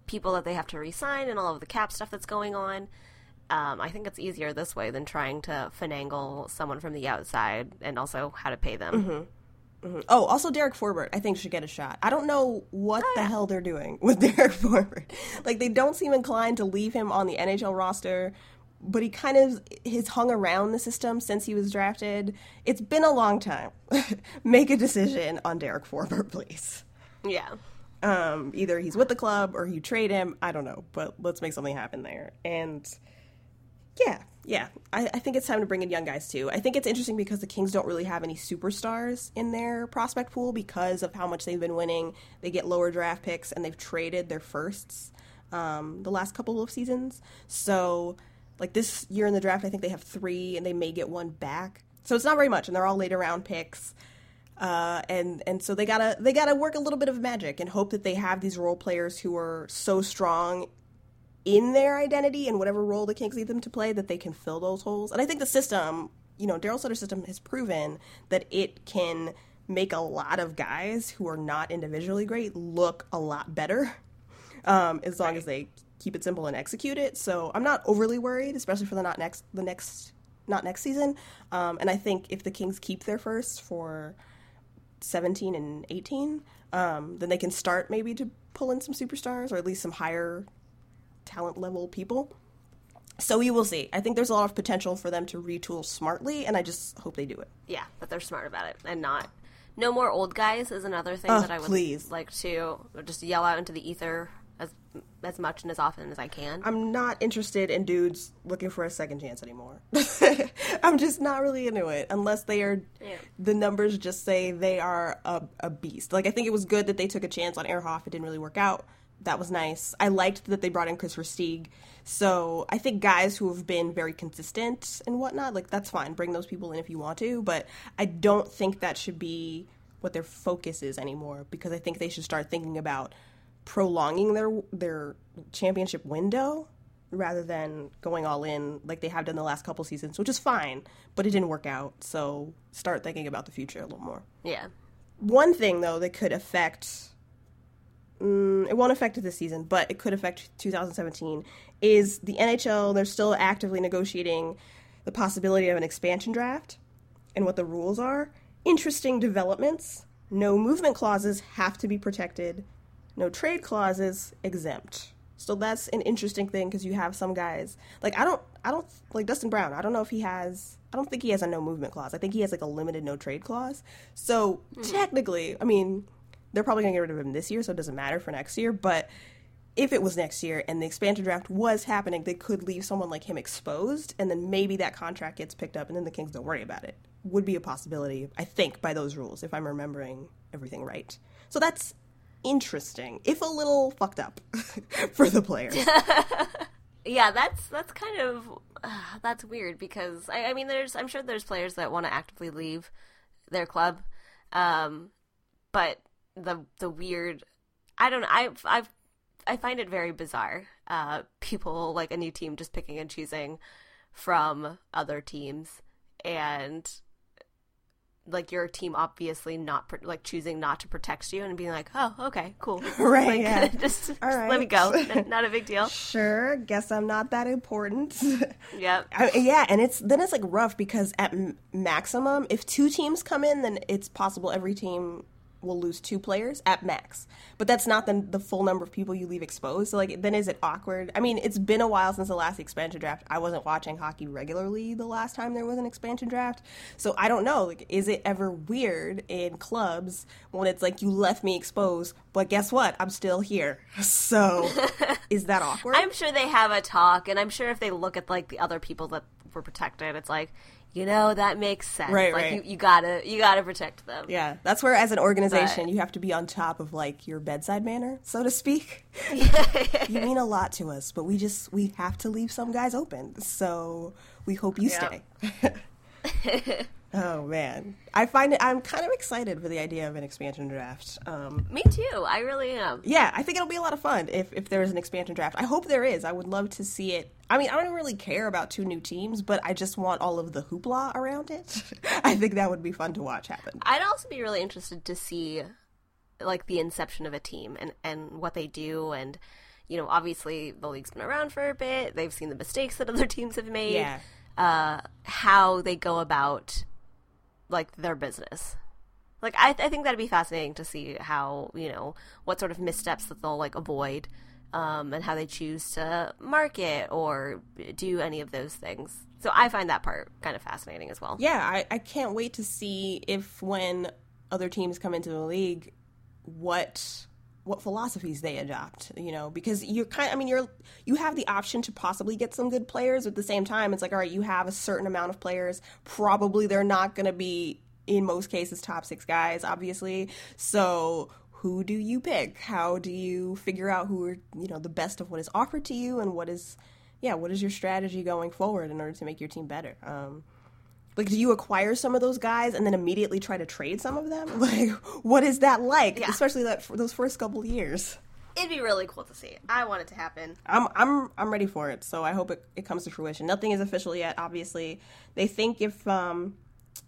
people that they have to resign and all of the cap stuff that's going on, um, I think it's easier this way than trying to finagle someone from the outside and also how to pay them. Mm-hmm. Mm-hmm. Oh, also Derek Forbort, I think should get a shot. I don't know what oh, the yeah. hell they're doing with Derek Forbort. Like they don't seem inclined to leave him on the NHL roster, but he kind of has hung around the system since he was drafted. It's been a long time. Make a decision on Derek Forbort, please. Yeah. Um, either he's with the club or you trade him. I don't know, but let's make something happen there. And yeah, yeah, I, I, think it's time to bring in young guys too. I think it's interesting because the Kings don't really have any superstars in their prospect pool because of how much they've been winning. They get lower draft picks and they've traded their firsts um, the last couple of seasons. So like this year in the draft, I think they have three, and they may get one back. So it's not very much, and they're all later round picks. Uh, and and so they gotta they gotta work a little bit of magic and hope that they have these role players who are so strong in their identity and whatever role the Kings need them to play that they can fill those holes. And I think the system, you know, Daryl Sutter's system has proven that it can make a lot of guys who are not individually great look a lot better um, as long right. as they keep it simple and execute it. So I'm not overly worried, especially for the not next the next not next season. Um, and I think if the Kings keep their first for 17 and 18, um, then they can start maybe to pull in some superstars or at least some higher talent level people. So we will see. I think there's a lot of potential for them to retool smartly, and I just hope they do it. Yeah, that they're smart about it and not. No more old guys is another thing oh, that I would please. like to just yell out into the ether as as much and as often as I can. I'm not interested in dudes looking for a second chance anymore. I'm just not really into it unless they are. Yeah. The numbers just say they are a, a beast. Like I think it was good that they took a chance on Ehrhoff. It didn't really work out. That was nice. I liked that they brought in Kris Versteeg. So I think guys who have been very consistent and whatnot, like that's fine. Bring those people in if you want to, but I don't think that should be what their focus is anymore because I think they should start thinking about prolonging their their championship window rather than going all in like they have done the last couple seasons, which is fine, but it didn't work out. So start thinking about the future a little more. Yeah. One thing though that could affect mm, it won't affect it this season, but it could affect 2017 is the NHL. They're still actively negotiating the possibility of an expansion draft and what the rules are. Interesting developments. No movement clauses have to be protected no trade clauses exempt. So that's an interesting thing because you have some guys like I don't I don't like Dustin Brown. I don't know if he has I don't think he has a no movement clause. I think he has like a limited no trade clause. So mm-hmm. technically, I mean, they're probably gonna get rid of him this year, so it doesn't matter for next year. But if it was next year and the expansion draft was happening, they could leave someone like him exposed, and then maybe that contract gets picked up, and then the Kings don't worry about it. Would be a possibility, I think, by those rules, if I'm remembering everything right. So that's interesting, if a little fucked up for the players. yeah, that's that's kind of uh, that's weird because I, I, mean, there's I'm sure there's players that want to actively leave their club, um, but the the weird I don't know I I I find it very bizarre. Uh, people like a new team just picking and choosing from other teams and like your team obviously not like choosing not to protect you and being like, oh, okay, cool, right? Like, yeah. just, just let me go. not a big deal. Sure, guess I'm not that important. yep. I, yeah, and it's then it's like rough because at m- maximum, if two teams come in, then it's possible every team will lose two players at max. But that's not the, the full number of people you leave exposed. So, like, then is it awkward? I mean, it's been a while since the last expansion draft. I wasn't watching hockey regularly the last time there was an expansion draft. So, I don't know. Like, is it ever weird in clubs when it's like, you left me exposed, but guess what? I'm still here. So, is that awkward? I'm sure they have a talk, and I'm sure if they look at, like, the other people that were protected, it's like, you know, that makes sense. Right, like right. You, you gotta you gotta protect them. Yeah, that's where, as an organization, But- you have to be on top of like your bedside manner, so to speak. you mean a lot to us, but we just we have to leave some guys open. So we hope you Yeah. stay. oh man, I find it. I'm kind of excited for the idea of an expansion draft. Um, Me too. I really am. yeah, I think it'll be a lot of fun if if there is an expansion draft. I hope there is. I would love to see it. I mean, I don't really care about two new teams, but I just want all of the hoopla around it. I think that would be fun to watch happen. I'd also be really interested to see like the inception of a team and and what they do and you know obviously the league's been around for a bit they've seen the mistakes that other teams have made Yeah. uh how they go about like their business. Like I, I think that'd be fascinating to see how you know what sort of missteps that they'll like avoid um, and how they choose to market or do any of those things. So i find that part kind of fascinating as well. Yeah, I, I can't wait to see if when other teams come into the league, what what philosophies they adopt. You know, because you're kind. I mean, you're you have the option to possibly get some good players. At the same time, it's like, all right, you have a certain amount of players. Probably they're not going to be in most cases top six guys, obviously. So who do you pick? How do you figure out who are you know the best of what is offered to you and what is yeah what is your strategy going forward in order to make your team better? Um, like, do you acquire some of those guys and then immediately try to trade some of them? Like, what is that like? Yeah. Especially that for those first couple years. it'd be really cool to see i want it to happen I'm I'm I'm ready for it. So I hope it, it comes to fruition. Nothing is official yet. Obviously, they think if um,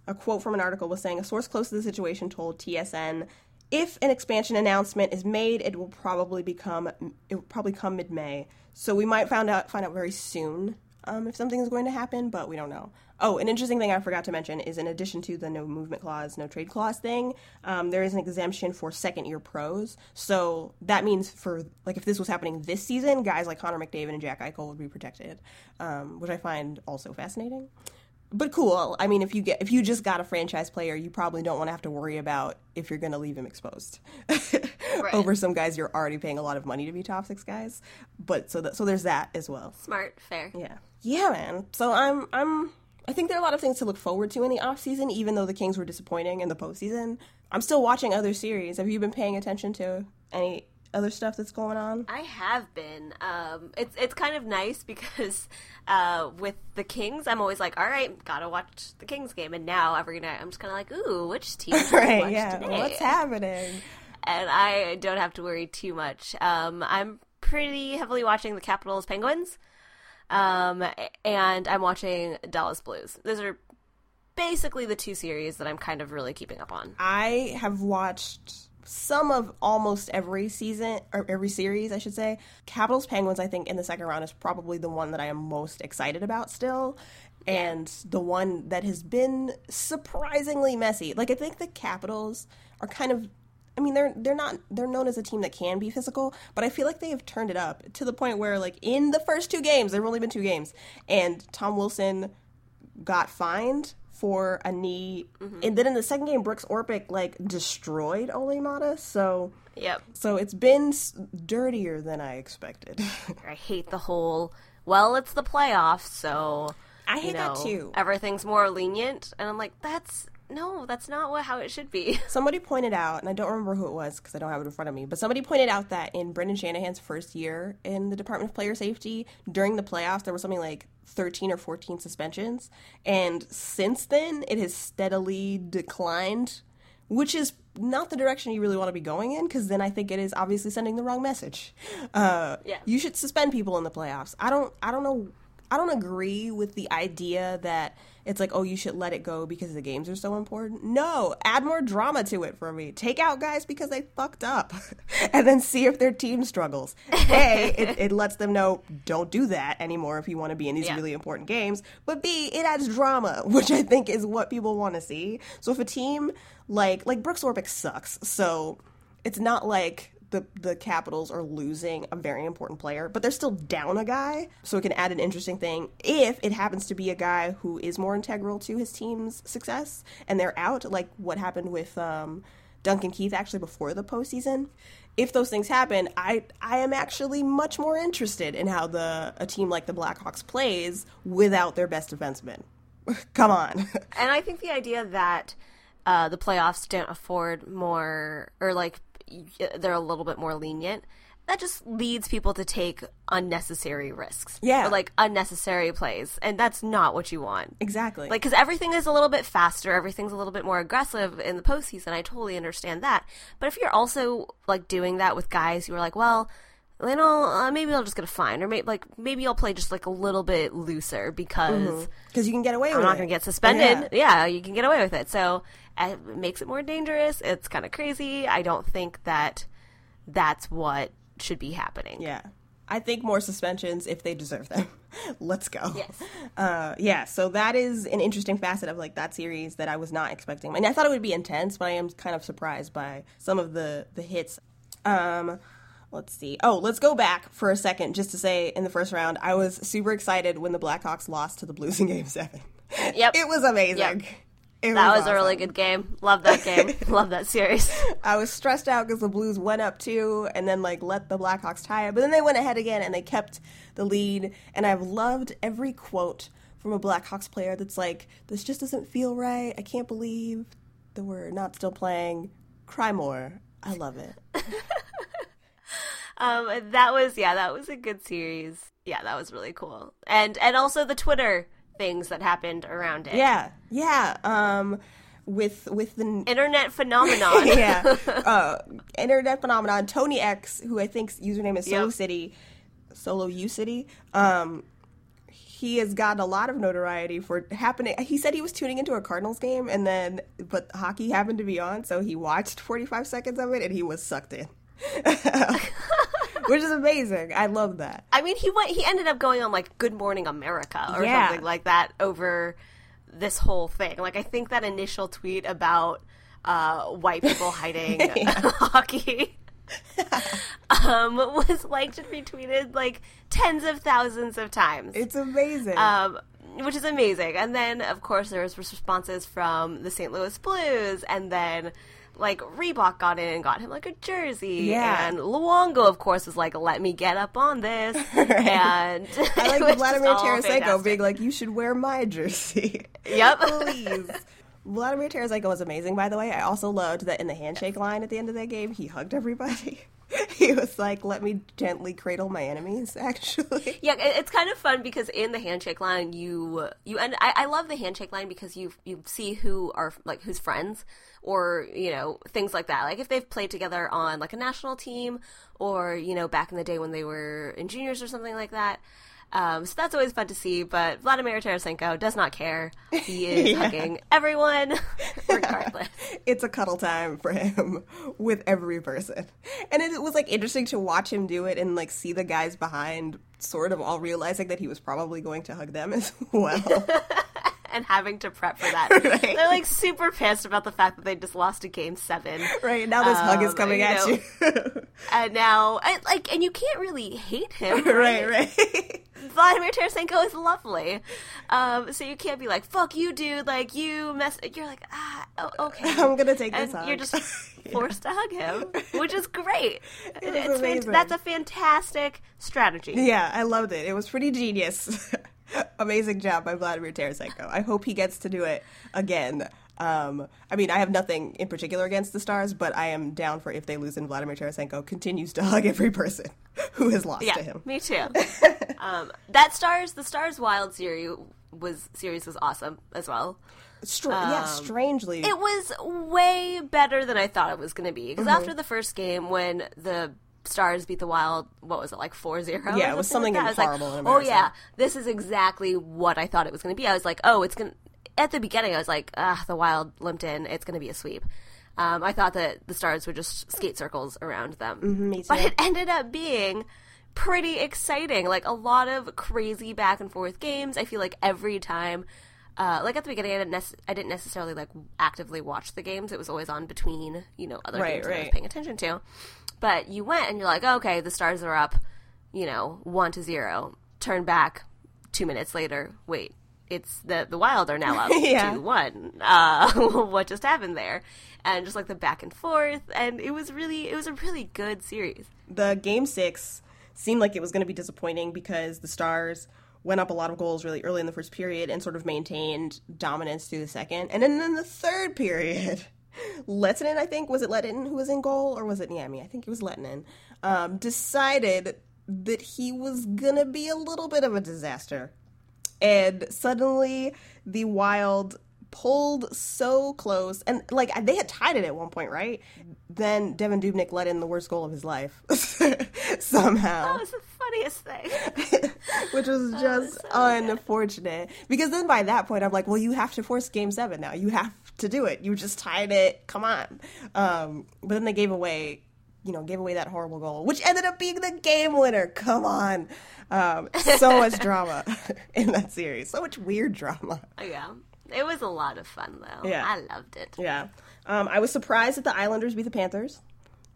a quote from an article was saying a source close to the situation told TSN, if an expansion announcement is made, it will probably become it will probably come mid May. So we might find out find out very soon um, if something is going to happen, but we don't know. Oh, an interesting thing I forgot to mention is in addition to the no movement clause, no trade clause thing, um, there is an exemption for second year pros. So that means for like if this was happening this season, guys like Connor McDavid and Jack Eichel would be protected, um, which I find also fascinating. But cool. I mean, if you get if you just got a franchise player, you probably don't want to have to worry about if you're going to leave him exposed over some guys you're already paying a lot of money to be top six guys. But so that so there's that as well. smart fair Yeah. Yeah, man. So I'm I'm I think there are a lot of things to look forward to in the off season, even though the Kings were disappointing in the postseason. I'm still watching other series. Have you been paying attention to any other stuff that's going on? I have been. Um, it's it's kind of nice because uh, with the Kings, I'm always like, all right, gotta watch the Kings game, and now every night I'm just kind of like, ooh, which team Right, watch yeah. today? What's happening? and I don't have to worry too much. Um, I'm pretty heavily watching the Capitals Penguins, um, and I'm watching Dallas Blues. Those are basically the two series that I'm kind of really keeping up on. I have watched some of almost every season or every series, I should say. Capitals Penguins, I think, in the second round is probably the one that I am most excited about still. And the one that has been surprisingly messy. Like I think the Capitals are kind of I mean they're they're not they're known as a team that can be physical, but I feel like they have turned it up to the point where like in the first two games, there've only been two games, and Tom Wilson got fined for a knee, mm-hmm. and then in the second game, Brooks Orpik like destroyed Olli Maatta. So, Yep. so it's been s- dirtier than I expected. I hate the whole. Well, it's the playoffs, so I you hate know, that too. Everything's more lenient, and I'm like, that's no, that's not what how it should be. Somebody pointed out, and I don't remember who it was because I don't have it in front of me, but somebody pointed out that in Brendan Shanahan's first year in the Department of Player Safety, during the playoffs, there was something like 13 or 14 suspensions. And since then, it has steadily declined, which is not the direction you really want to be going in because then I think it is obviously sending the wrong message. Uh, Yeah. You should suspend people in the playoffs. I don't, I don't know. I don't agree with the idea that it's like, oh, you should let it go because the games are so important. No, add more drama to it for me. Take out guys because they fucked up, and then see if their team struggles. A, it, it lets them know don't do that anymore if you want to be in these Yeah. really important games. But B, it adds drama, which I think is what people want to see. So if a team like like Brooks Orpik sucks, so it's not like the the Capitals are losing a very important player, but they're still down a guy, so it can add an interesting thing if it happens to be a guy who is more integral to his team's success and they're out, like what happened with um, Duncan Keith actually before the postseason. If those things happen, I I am actually much more interested in how the a team like the Blackhawks plays without their best defenseman. come on. And I think the idea that uh, the playoffs don't afford more, or like they're a little bit more lenient, that just leads people to take unnecessary risks. Yeah. Or like unnecessary plays. And that's not what you want. exactly. Like, because everything is a little bit faster, everything's a little bit more aggressive in the postseason. I totally understand that. But if you're also like doing that with guys who are like, well, you know, uh, maybe I'll just get a fine, or maybe like maybe I'll play just like a little bit looser because because you can get away with it. I'm with not going to get suspended. Yeah. Yeah. you can get away with it. So it makes it more dangerous. It's kind of crazy. I don't think that that's what should be happening. Yeah. I think more suspensions if they deserve them. Let's go. Yes. Uh, yeah, so that is an interesting facet of like that series that I was not expecting. And I thought it would be intense, but I am kind of surprised by some of the the hits. Um let's see. Oh, let's go back for a second just to say in the first round, I was super excited when the Blackhawks lost to the Blues in game 7. Yep. It was amazing. Yep. It That was awesome. a really good game. Love that game. Love that series. I was stressed out because the Blues went up two and then like let the Blackhawks tie it, but then they went ahead again and they kept the lead. And I've loved every quote from a Blackhawks player that's like, "This just doesn't feel right. I can't believe that we're not still playing. Cry more." I love it. Um, that was yeah, that was a good series. Yeah, that was really cool. And and also the Twitter things that happened around it. Yeah, yeah. Um, with with the Internet phenomenon. yeah, uh, internet phenomenon. Tony X, who I think's username is Solo Yep. City, Solo U City. Um, he has gotten a lot of notoriety for happening. He said he was tuning into a Cardinals game, and then but hockey happened to be on, so he watched forty five seconds of it, and he was sucked in, which is amazing. I love that. I mean, he went. He ended up going on like Good Morning America or Yeah. something like that over this whole thing. Like, I think that initial tweet about uh, white people hiding hockey um, was liked and retweeted like tens of thousands of times. It's amazing. um, which is amazing. And then, of course, there was responses from the St. Louis Blues, and then like Reebok got in and got him like a jersey. Yeah. and Luongo, of course, was like, "Let me get up on this." And I like Vladimir Tarasenko fantastic. being like, "You should wear my jersey." Yep. please. Vladimir Tarasenko was amazing, by the way. I also loved that in the handshake line at the end of that game, he hugged everybody. he was like, "Let me gently cradle my enemies." Actually, Yeah, it's kind of fun because in the handshake line, you you and I, I love the handshake line because you you see who are like who's friends or you know things like that. Like if they've played together on like a national team or you know back in the day when they were in juniors or something like that. Um, so that's always fun to see. But Vladimir Tarasenko does not care. He is hugging everyone regardless. it's a cuddle time for him with every person, and it was like interesting to watch him do it and like see the guys behind sort of all realizing that he was probably going to hug them as well. And having to prep for that. Right. They're like super pissed about the fact that they just lost a game seven. right now, this hug is Um, coming you at know, you. and now and, like and you can't really hate him right, right. vladimir tarasenko is lovely um, so you can't be like fuck you dude like you mess you're like ah oh, okay I'm gonna take and this hug. you're just forced to hug him which is great It it's fan- that's a fantastic strategy Yeah, I loved it. It was pretty genius. Amazing job by Vladimir Tarasenko. I hope he gets to do it again. Um, I mean, I have nothing in particular against the Stars, but I am down for if they lose and Vladimir Tarasenko continues to hug every person who has lost yeah to him. me too um, that stars the stars wild series was series was awesome as well Str- yeah, strangely. Um, It was way better than I thought it was going to be. Because after the first game, when the Stars beat the Wild, what was it, like 4 0? Yeah, it was something like that, was like, horrible oh, yeah, this is exactly what I thought it was going to be. I was like, oh, it's going to. At the beginning, I was like, ah, the Wild limped in. It's going to be a sweep. Um, I thought that the Stars would just skate circles around them. Mm-hmm, But it ended up being pretty exciting. Like a lot of crazy back and forth games. I feel like every time, uh, like at the beginning, I didn't, nec- I didn't necessarily like actively watch the games. It was always on between, you know, other Right, games that I was paying attention to. But you went and you're like, okay, the Stars are up, you know, one to zero. Turn back two minutes later. Wait. It's the the Wild are now up Yeah. two one. Uh, what just happened there? And just like the back and forth, and it was really it was a really good series. the game six seemed like it was going to be disappointing because the Stars went up a lot of goals really early in the first period and sort of maintained dominance through the second. And then in the third period, Lehtonen, I think, was it Lehtonen who was in goal or was it Niemi? I think it was Lehtonen, um, decided that he was gonna be a little bit of a disaster. And suddenly the Wild pulled so close and like they had tied it at one point, right? Then Devan Dubnyk let in the worst goal of his life somehow. That was the funniest thing. which was just unfortunate. Because then by that point, I'm like, well, you have to force game seven now. You have to do it. You just tied it. Come on. Um, but then they gave away, you know, gave away that horrible goal, which ended up being the game winner. Come on. Um, so much drama in that series. So much weird drama. yeah. It was a lot of fun, though. Yeah. I loved it. Yeah. Um, I was surprised that the Islanders beat the Panthers.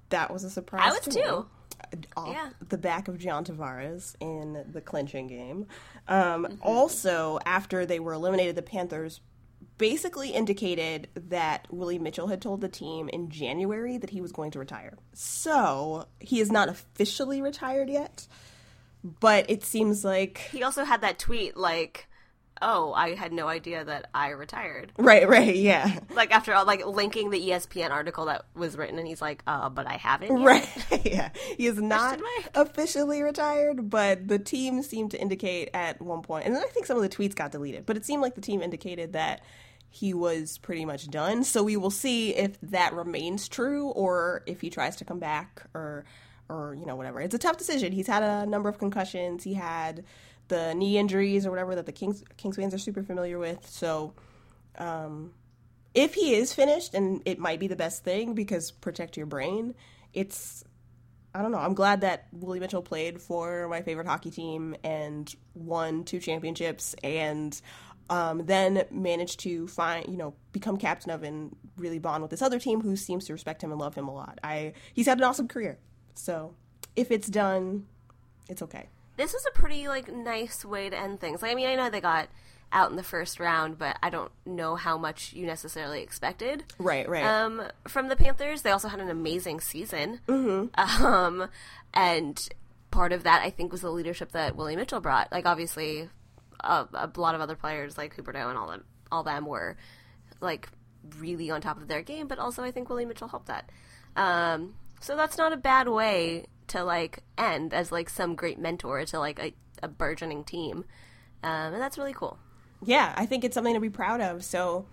That was a surprise. I was to too. me. Off Yeah. the back of John Tavares in the clinching game. Um, Mm-hmm. Also, after they were eliminated, the Panthers basically indicated that Willie Mitchell had told the team in January that he was going to retire. So he is not officially retired yet, but it seems like He also had that tweet like, "Oh, I had no idea that I retired." right, right, yeah. Like after all, like linking the ESPN article that was written, and he's like, "Uh, but I haven't." yet." Right. yeah. He is not officially retired, but the team seemed to indicate at one point, and then I think some of the tweets got deleted, but it seemed like the team indicated that he was pretty much done. So we will see if that remains true or if he tries to come back or or you know whatever. It's a tough decision. He's had a number of concussions. He had the knee injuries or whatever that the Kings Kings fans are super familiar with. So if he is finished, and it might be the best thing because protect your brain, it's I don't know. I'm glad that Willie Mitchell played for my favorite hockey team and won two championships and um, then managed to find, you know, become captain of and really bond with this other team who seems to respect him and love him a lot. I he's had an awesome career. So if it's done, it's okay. This was a pretty like nice way to end things. Like, I mean, I know they got out in the first round, but I don't know how much you necessarily expected. Right, right. Um, from the Panthers, they also had an amazing season. Mm-hmm. Um, and part of that, I think, was the leadership that Willie Mitchell brought. Like, obviously, a, a lot of other players like Huberdeau and all them, all them were like really on top of their game, but also I think Willie Mitchell helped that. Um, so that's not a bad way to like end as like some great mentor to like a, a burgeoning team, um, and that's really cool. yeah, I think it's something to be proud of. So,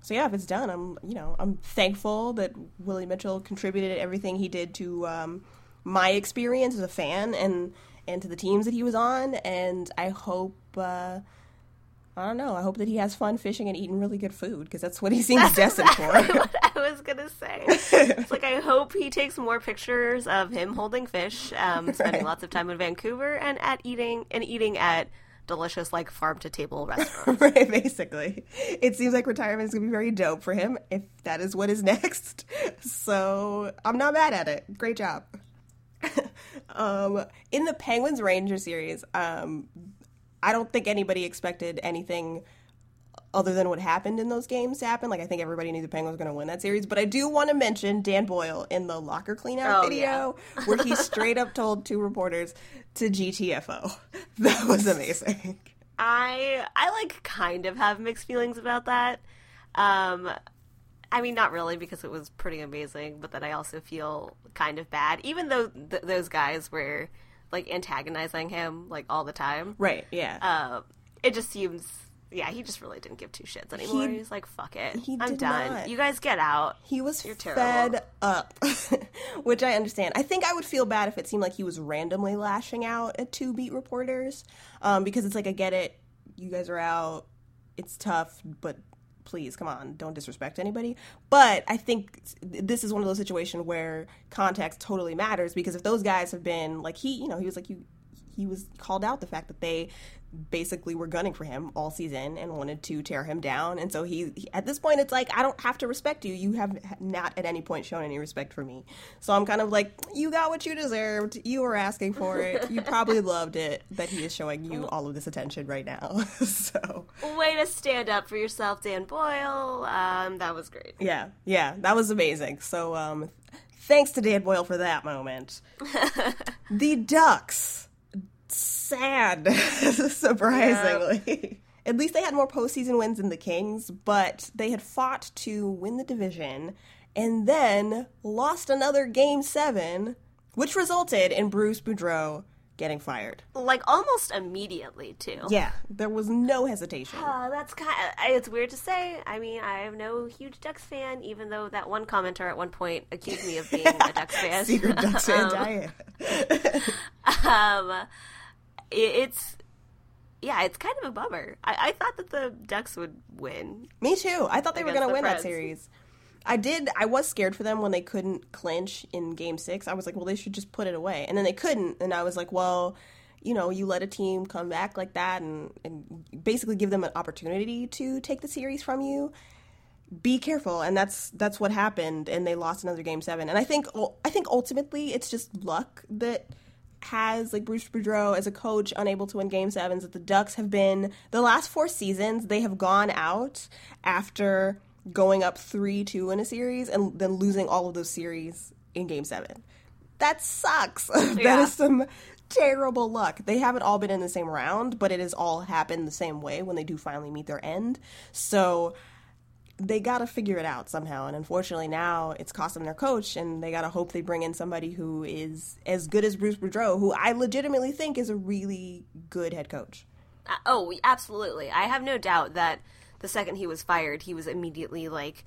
so yeah, if it's done, I'm you know I'm thankful that Willie Mitchell contributed everything he did to um, my experience as a fan and and to the teams that he was on, and I hope. Uh, I don't know. I hope that he has fun fishing and eating really good food because that's what he seems destined for. what I was gonna say. it's like I hope he takes more pictures of him holding fish, um, spending Right. lots of time in Vancouver, and at eating and eating at delicious like farm to table restaurants. right, basically. It seems like retirement is to be very dope for him if that is what is next. So I'm not mad at it. Great job. um, in the Penguins Ranger series, um, I don't think anybody expected anything other than what happened in those games to happen. Like I think everybody knew the Penguins were going to win that series, but I do want to mention Dan Boyle in the locker cleanout Oh, video where he straight up told two reporters to GTFO. That was amazing. I I like kind of have mixed feelings about that. Um, I mean, not really because it was pretty amazing, but then I also feel kind of bad, even though th- those guys were like antagonizing him like all the time. Right, yeah. Uh, it just seems, yeah, he just really didn't give two shits anymore. He- He's like, fuck it, he I'm done. not. You guys get out. He was You're terrible. fed up, which I understand. I think I would feel bad if it seemed like he was randomly lashing out at two beat reporters, um, because it's like I get it, you guys are out, it's tough, but please come on, don't disrespect anybody. But I think this is one of those situations where context totally matters because if those guys have been like he, you know, he was like you, he was called out the fact that they basically were gunning for him all season and wanted to tear him down. And so he, he- at this point it's like i don't have to respect you. You have not at any point shown any respect for me. So i'm kind of like you got what you deserved. You were asking for it. You probably loved it that he is showing you all of this attention right now. So. Way to stand up for yourself, Dan Boyle. Um, that was great. yeah yeah that was amazing. So um thanks to dan boyle for that moment. The ducks sad, surprisingly. At least they had more postseason wins than the Kings, but they had fought to win the division and then lost another game seven, which resulted in Bruce Boudreau getting fired. Like almost immediately too. Yeah, there was no hesitation. Uh, that's kind. Of, it's weird to say. I mean, I am no huge Ducks fan, even though that one commenter at one point accused me of being a Ducks fan. Secret Ducks fan, Um, Diane. um, it, it's yeah, it's kind of a bummer. I, I thought that the Ducks would win. Me too. I thought they were going to win that series. I did. I was scared for them when they couldn't clinch in Game Six. I was like, well, they should just put it away, and then they couldn't, and I was like, well, you know, you let a team come back like that, and and basically give them an opportunity to take the series from you. Be careful, and that's that's what happened, and they lost another Game Seven. And I think I think ultimately it's just luck that has like Bruce Boudreau as a coach unable to win game sevens that the Ducks have been the last four seasons they have gone out after going up 3-2 in a series and then losing all of those series in game 7. That sucks. that Yeah. is some terrible luck. They haven't all been in the same round, but it has all happened the same way when they do finally meet their end. So they got to figure it out somehow. And unfortunately, now it's cost them their coach, and they got to hope they bring in somebody who is as good as Bruce Boudreau, who I legitimately think is a really good head coach. Uh, oh, absolutely. I have no doubt that the second he was fired, he was immediately like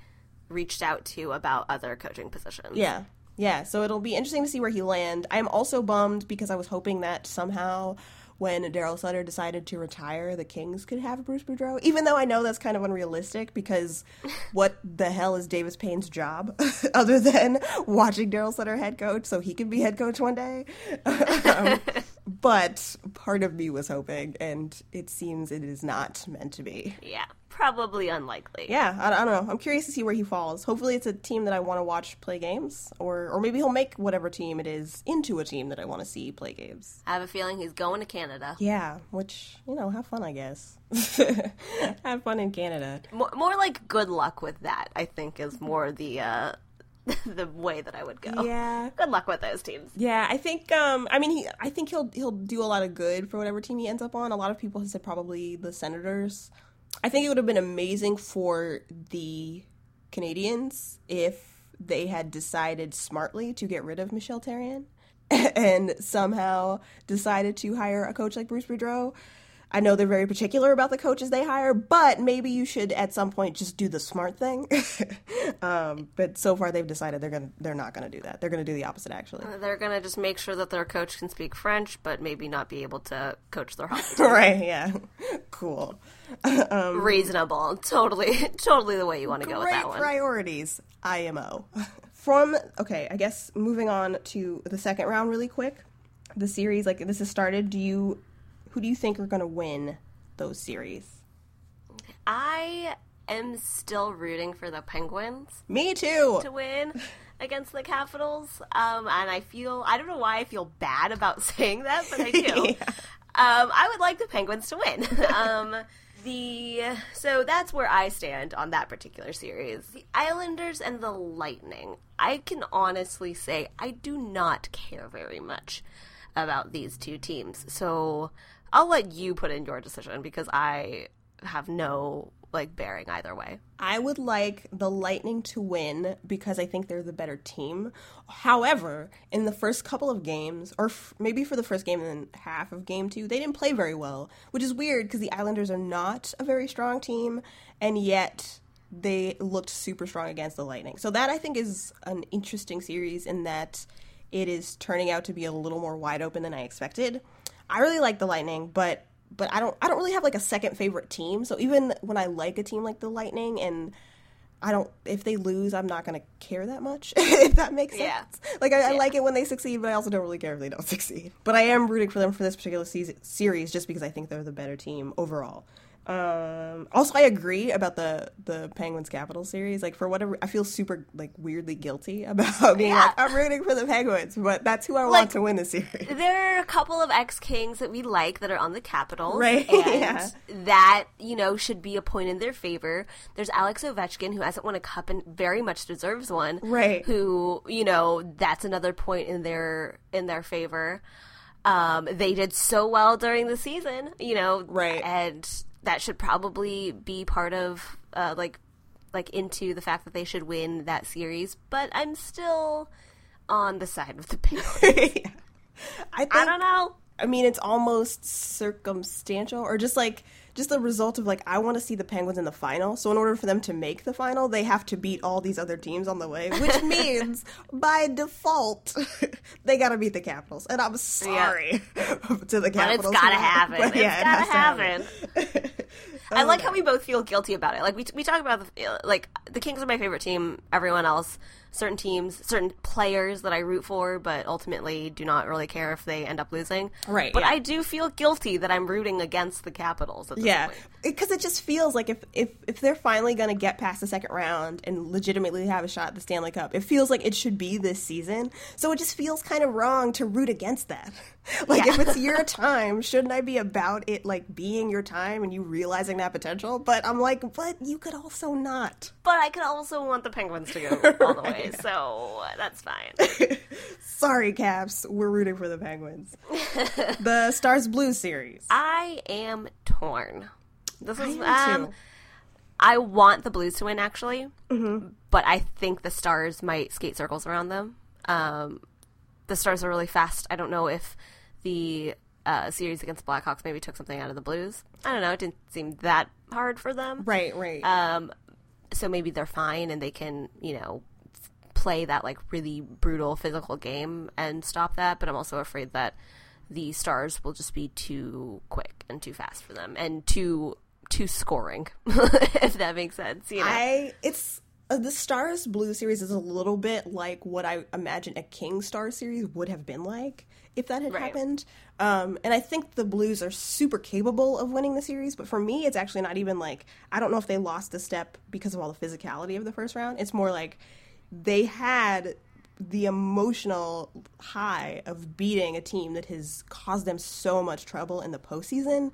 reached out to about other coaching positions. Yeah. Yeah, so it'll be interesting to see where he land. I'm also bummed because I was hoping that somehow when Daryl Sutter decided to retire, the Kings could have Bruce Boudreau. Even though I know that's kind of unrealistic because what the hell is Davis Payne's job other than watching Daryl Sutter head coach so he can be head coach one day? um, but part of me was hoping, and it seems it is not meant to be. Yeah, probably unlikely. Yeah, I, I don't know. I'm curious to see where he falls. Hopefully, it's a team that I want to watch play games, or or maybe he'll make whatever team it is into a team that I want to see play games. I have a feeling he's going to Canada. Yeah, which you know, have fun, I guess. have fun in Canada. More, more like good luck with that. I think is more the uh, the way that I would go. Yeah. Good luck with those teams. Yeah, I think. Um, I mean, he. I think he'll he'll do a lot of good for whatever team he ends up on. A lot of people have said probably the Senators. I think it would have been amazing for the Canadiens if they had decided smartly to get rid of Michel Therrien and somehow decided to hire a coach like Bruce Boudreau. I know they're very particular about the coaches they hire, but maybe you should at some point just do the smart thing. um, but so far they've decided they're gonna they're not gonna do that. They're gonna do the opposite actually. They're gonna just make sure that their coach can speak French, but maybe not be able to coach their hockey team. right? Yeah. Cool. Reasonable. Totally, totally the way you want to go with that one. priorities. IMO. From okay, I guess moving on to the second round really quick. The series like this has started. Do you who do you think are going to win those series? I am still rooting for the Penguins Me too. to win against the Capitals. Um, and I feel I don't know why I feel bad about saying that, but I do. um, I would like the Penguins to win. um, the so that's where I stand on that particular series. The Islanders and the Lightning. I can honestly say I do not care very much about these two teams. So I'll let you put in your decision because I have no like bearing either way. I would like the Lightning to win because I think they're the better team. However, in the first couple of games, or f- maybe for the first game and then half of game two, they didn't play very well, which is weird because the Islanders are not a very strong team, and yet they looked super strong against the Lightning. So that I think is an interesting series in that it is turning out to be a little more wide open than I expected. I really like the Lightning, but but I don't I don't really have like a second favorite team. So even when I like a team like the Lightning and I don't if they lose, I'm not gonna care that much. if that makes sense. Yeah. Like I, I like it when they succeed, but I also don't really care if they don't succeed. But I am rooting for them for this particular season, series just because I think they're the better team overall. Um, also, I agree about the the Penguins Capital series. Like for whatever, I feel super like weirdly guilty about being Yeah. like I'm rooting for the Penguins, but that's who I Like- want to win the series. There are a couple of ex Kings that we like that are on the Capitals. Right, And yeah. that, you know, should be a point in their favor. There's Alex Ovechkin, who hasn't won a cup and very much deserves one. Right. Who, you know, that's another point in their in their favor. Um, they did so well during the season, you know, Right. And that should probably be part of uh, like like into the fact that they should win that series. But I'm still on the side of the Penguins. I, think, I don't know. I mean, it's almost circumstantial, or just like just the result of like I want to see the Penguins in the final. So in order for them to make the final, they have to beat all these other teams on the way, which means by default they got to beat the Capitals. And I'm sorry to the Capitals. But it's gotta happen. but yeah, it gotta has to happen. happen. I oh, like how we both feel guilty about it. Like we we talk about the like the Kings are my favorite team. Everyone else, certain teams, certain players that I root for, but ultimately do not really care if they end up losing. Right, But yeah. I do feel guilty that I'm rooting against the Capitals. At this Yeah, point. because it just feels like if if if they're finally going to get past the second round and legitimately have a shot at the Stanley Cup, it feels like it should be this season. So it just feels kind of wrong to root against that. Like Yeah. if it's your time, shouldn't I be about it like being your time and you realizing that potential? But I'm like, but you could also not. But I could also want the Penguins to go all the way, so that's fine. Sorry, Caps, we're rooting for the Penguins. the Stars blue series. I am torn. This is am um, too. I want the Blues to win actually, but I think the Stars might skate circles around them. Um, the Stars are really fast. I don't know if the uh, series against the Blackhawks maybe took something out of the Blues. I don't know. It didn't seem that hard for them. Right, right. Um, so maybe they're fine and they can, you know, play that like really brutal physical game and stop that. But I'm also afraid that the Stars will just be too quick and too fast for them and too too scoring, if that makes sense. You know, I it's the Stars Blue series is a little bit like what I imagine a King Star series would have been like if that had Right. happened. Um, and I think the Blues are super capable of winning the series, but for me, it's actually not even like I don't know if they lost a step because of all the physicality of the first round. It's more like they had the emotional high of beating a team that has caused them so much trouble in the postseason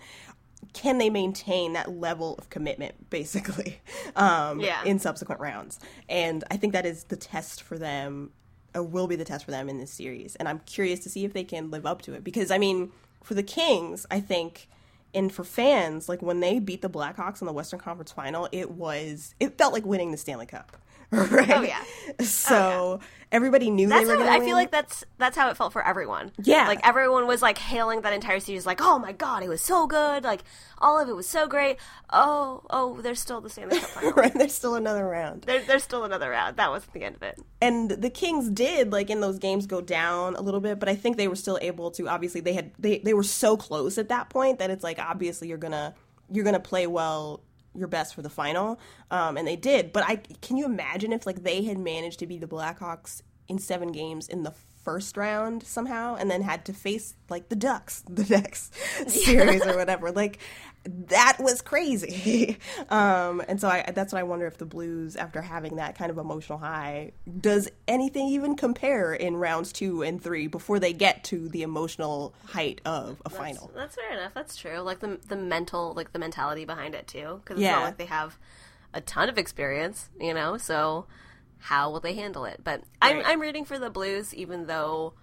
can they maintain that level of commitment basically um, Yeah. in subsequent rounds? And i think that is the test for them or will be the test for them in this series. And i'm curious to see if they can live up to it. Because i mean for the kings i think and for fans like when they beat the blackhawks in the western conference final it was it felt like winning the stanley cup Oh, right Oh, yeah. so everybody knew that's they were how, going to I win. feel like that's that's how it felt for everyone. Yeah. like everyone was like hailing that entire series, like, "Oh my god, it was so good! Like all of it was so great." Oh, oh, there's still the Stanley Cup final. right there's still another round there, there's still another round. That wasn't the end of it. and the Kings did like in those games go down a little bit, but I think they were still able to. Obviously, they had they they were so close at that point that it's like obviously you're gonna you're gonna play well your best for the final, um, and they did. But I can you imagine if like they had managed to be the Blackhawks in seven games in the first round somehow and then had to face like the ducks the next series or whatever like that was crazy um and so i that's what i wonder if the blues after having that kind of emotional high does anything even compare in rounds two and three before they get to the emotional height of a final That's fair enough. That's true. Like the the mental, like the mentality behind it too, because it's Yeah. not like they have a ton of experience, you know. So how will they handle it? But I'm I'm rooting for the Blues, even though,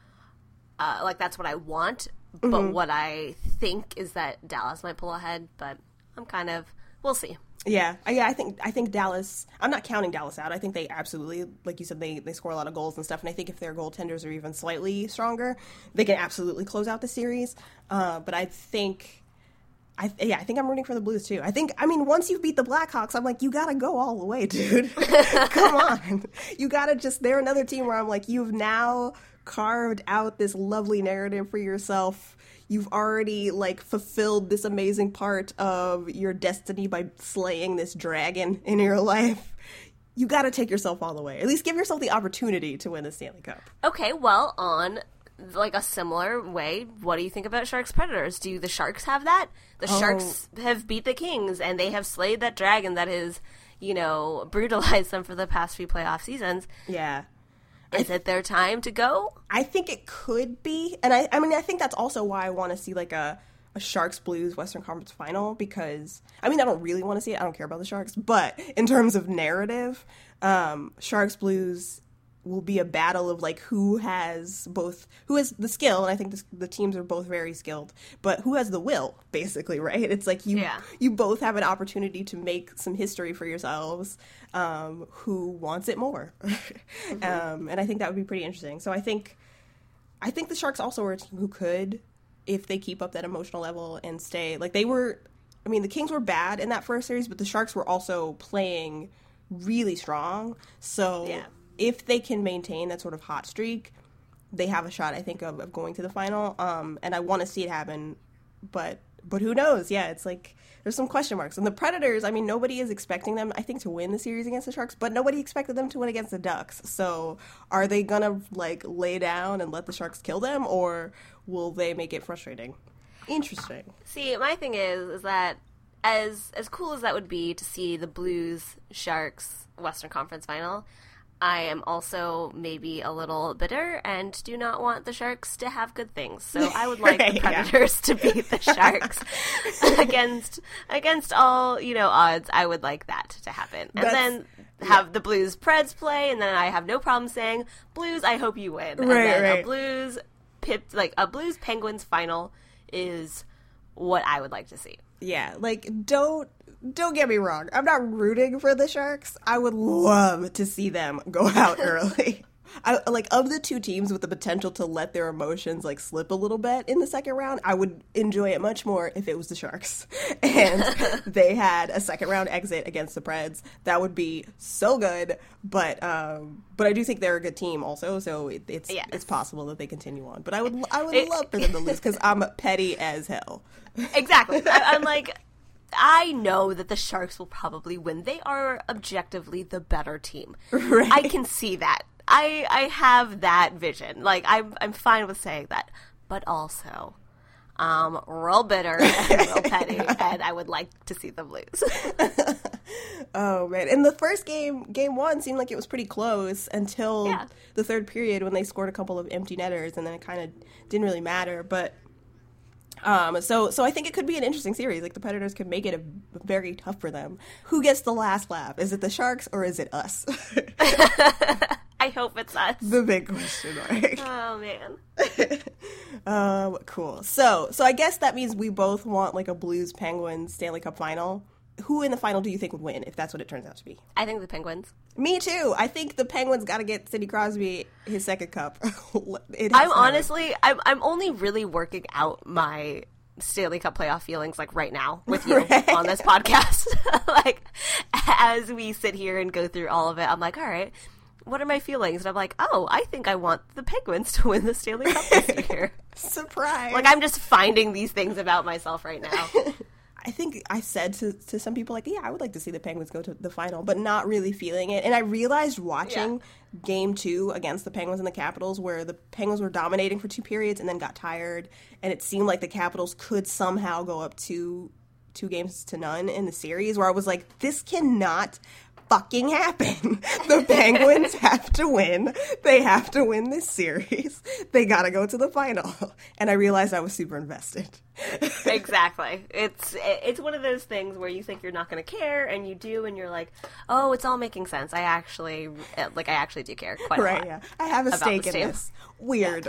uh, like that's what I want. But Mm-hmm. what I think is that Dallas might pull ahead. But I'm kind of we'll see. Yeah, I- yeah. I think I think Dallas. I'm not counting Dallas out. I think they absolutely, like you said, they they score a lot of goals and stuff. And I think if their goaltenders are even slightly stronger, they can absolutely close out the series. Uh, but I think. I, yeah, I think I'm rooting for the Blues too. I think, I mean, once you beat the Blackhawks, I'm like, you gotta go all the way, dude. Come on, you gotta just. They're another team where I'm like, you've now carved out this lovely narrative for yourself. You've already like fulfilled this amazing part of your destiny by slaying this dragon in your life. You got to take yourself all the way. At least give yourself the opportunity to win the Stanley Cup. Okay, well, on like a similar way, what do you think about Sharks Predators? Do the Sharks have that? The oh. Sharks have beat the Kings and they have slayed that dragon that has, you know, brutalized them for the past few playoff seasons. Yeah. Is it their time to go? I think it could be, and I, I mean, I think that's also why I want to see like a, a Sharks Blues Western Conference final because I mean, I don't really want to see it. I don't care about the Sharks, but in terms of narrative, um, Sharks Blues will be a battle of like who has both who has the skill and i think this, the teams are both very skilled but who has the will basically right? It's like you Yeah. you both have an opportunity to make some history for yourselves um, who wants it more. Um, and i think that would be pretty interesting. So i think i think the sharks also are a team who could if they keep up that emotional level and stay like they were i mean the kings were bad in that first series but the sharks were also playing really strong. So Yeah. If they can maintain that sort of hot streak they have a shot i think of, of going to the final. Um, and i want to see it happen but but who knows? Yeah it's like there's some question marks. And the predators i mean nobody is expecting them i think to win the series against the sharks but nobody expected them to win against the ducks. So are they gonna like lay down and let the sharks kill them or will they make it frustrating? Interesting. See, my thing is, is that as as cool as that would be to see the Blues Sharks Western Conference Final, I am also maybe a little bitter and do not want the Sharks to have good things. So I would like Right, the yeah. Predators to beat the Sharks against against all you know odds. I would like that to happen, and That's- then. Have the Blues Preds play, and then I have no problem saying Blues. I hope you win. and Right, then right. a Blues Pip, like a Blues Penguins final is what I would like to see. yeah like don't don't get me wrong i'm not rooting for the sharks i would love to see them go out early I, like of the two teams with the potential to let their emotions like slip a little bit in the second round, I would enjoy it much more if it was the Sharks and they had a second round exit against the Preds. That would be so good. But um, but I do think they're a good team also, so it, it's Yes. it's possible that they continue on. But I would I would It- love for them to lose because I'm petty as hell. Exactly. I, I'm like, I know that the Sharks will probably win. They are objectively the better team. Right. I can see that. I I have that vision. Like I'm I'm fine with saying that, but also. Um, real bitter and real petty, and I would like to see them lose. Oh man! And the first game, game one seemed like it was pretty close until Yeah. the third period when they scored a couple of empty netters, and then it kind of didn't really matter. But um, so so I think it could be an interesting series. Like the Predators could make it a, very tough for them. Who gets the last laugh? Is it the Sharks or is it us? I hope it's us. the big question mark. Oh man. Um, cool. So so I guess that means we both want like a Blues Penguins Stanley Cup final. Who in the final do you think would win if that's what it turns out to be? I think the Penguins. Me too. I think the Penguins got to get Sidney Crosby his second cup. I'm honestly, I'm, I'm only really working out my Stanley Cup playoff feelings like right now with you Right. on this podcast. like as we sit here and go through all of it, I'm like, all right, what are my feelings? And I'm like, oh, I think I want the Penguins to win the Stanley Cup this year. surprise. like I'm just finding these things about myself right now. I think I said to, to some people like, yeah, I would like to see the Penguins go to the final, but not really feeling it. And I realized watching game two against the Penguins and the Capitals, where the Penguins were dominating for two periods and then got tired, and it seemed like the Capitals could somehow go up two two games to none in the series. Where I was like, this cannot fucking happen. The Penguins have to win. They have to win this series. They got to go to the final. And I realized I was super invested. exactly. It's it's one of those things where you think you're not going to care, and you do, and you're like, oh, it's all making sense. I actually like. I actually do care quite a right lot. yeah i have a stake in team. this weird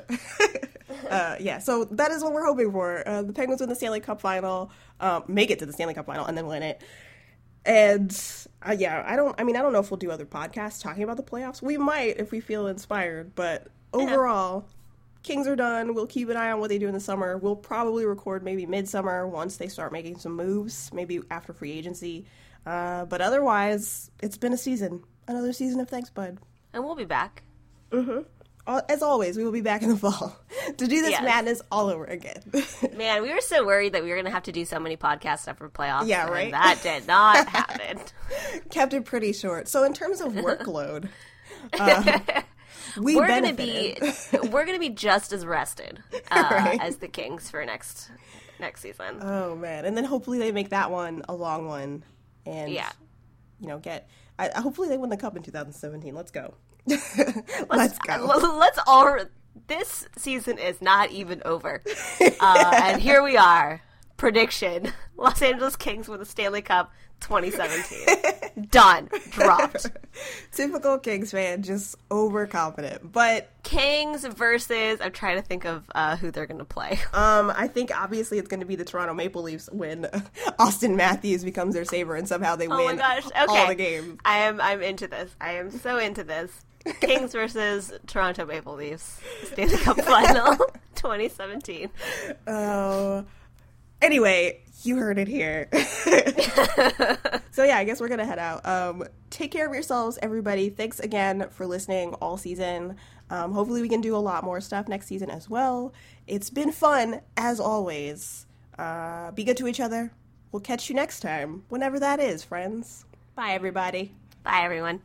uh, yeah so that is what we're hoping for uh, the penguins win the stanley cup final um, make it to the stanley cup final and then win it and uh, yeah i don't i mean i don't know if we'll do other podcasts talking about the playoffs we might if we feel inspired but overall Kings are done. We'll keep an eye on what they do in the summer. We'll probably record maybe midsummer once they start making some moves, maybe after free agency. Uh, but otherwise, it's been a season. Another season of Thanks, Bud. And we'll be back. Al- As always, we will be back in the fall to do this Yes. madness all over again. Man, we were so worried that we were going to have to do so many podcasts after the playoffs. Yeah, and right? That did not happen. Kept it pretty short. So, in terms of workload, uh, we we're going to be we're going to be just as rested uh, Right. as the Kings for next next season. oh man! And then hopefully they make that one a long one, and Yeah. you know, get. I- hopefully they win the cup in 2017. Let's go. Let's go. Let's all. This season is not even over, uh, and here we are, prediction: Los Angeles Kings win the Stanley Cup 2017. Done. Dropped. Typical Kings fan, just overconfident. But Kings versus. I'm trying to think of uh, who they're going to play. um, I think obviously it's going to be the Toronto Maple Leafs when Auston Matthews becomes their saver and somehow they Oh my win gosh! Okay, all the games. I am. I'm into this. I am so into this. Kings versus Toronto Maple Leafs Stanley Cup Final 2017. Oh. Anyway, you heard it here. so yeah, I guess we're gonna head out. Um, take care of yourselves, everybody. Thanks again for listening all season. Um, hopefully, we can do a lot more stuff next season as well. It's been fun as always. Uh, be good to each other. We'll catch you next time, whenever that is, friends. Bye, everybody. Bye, everyone.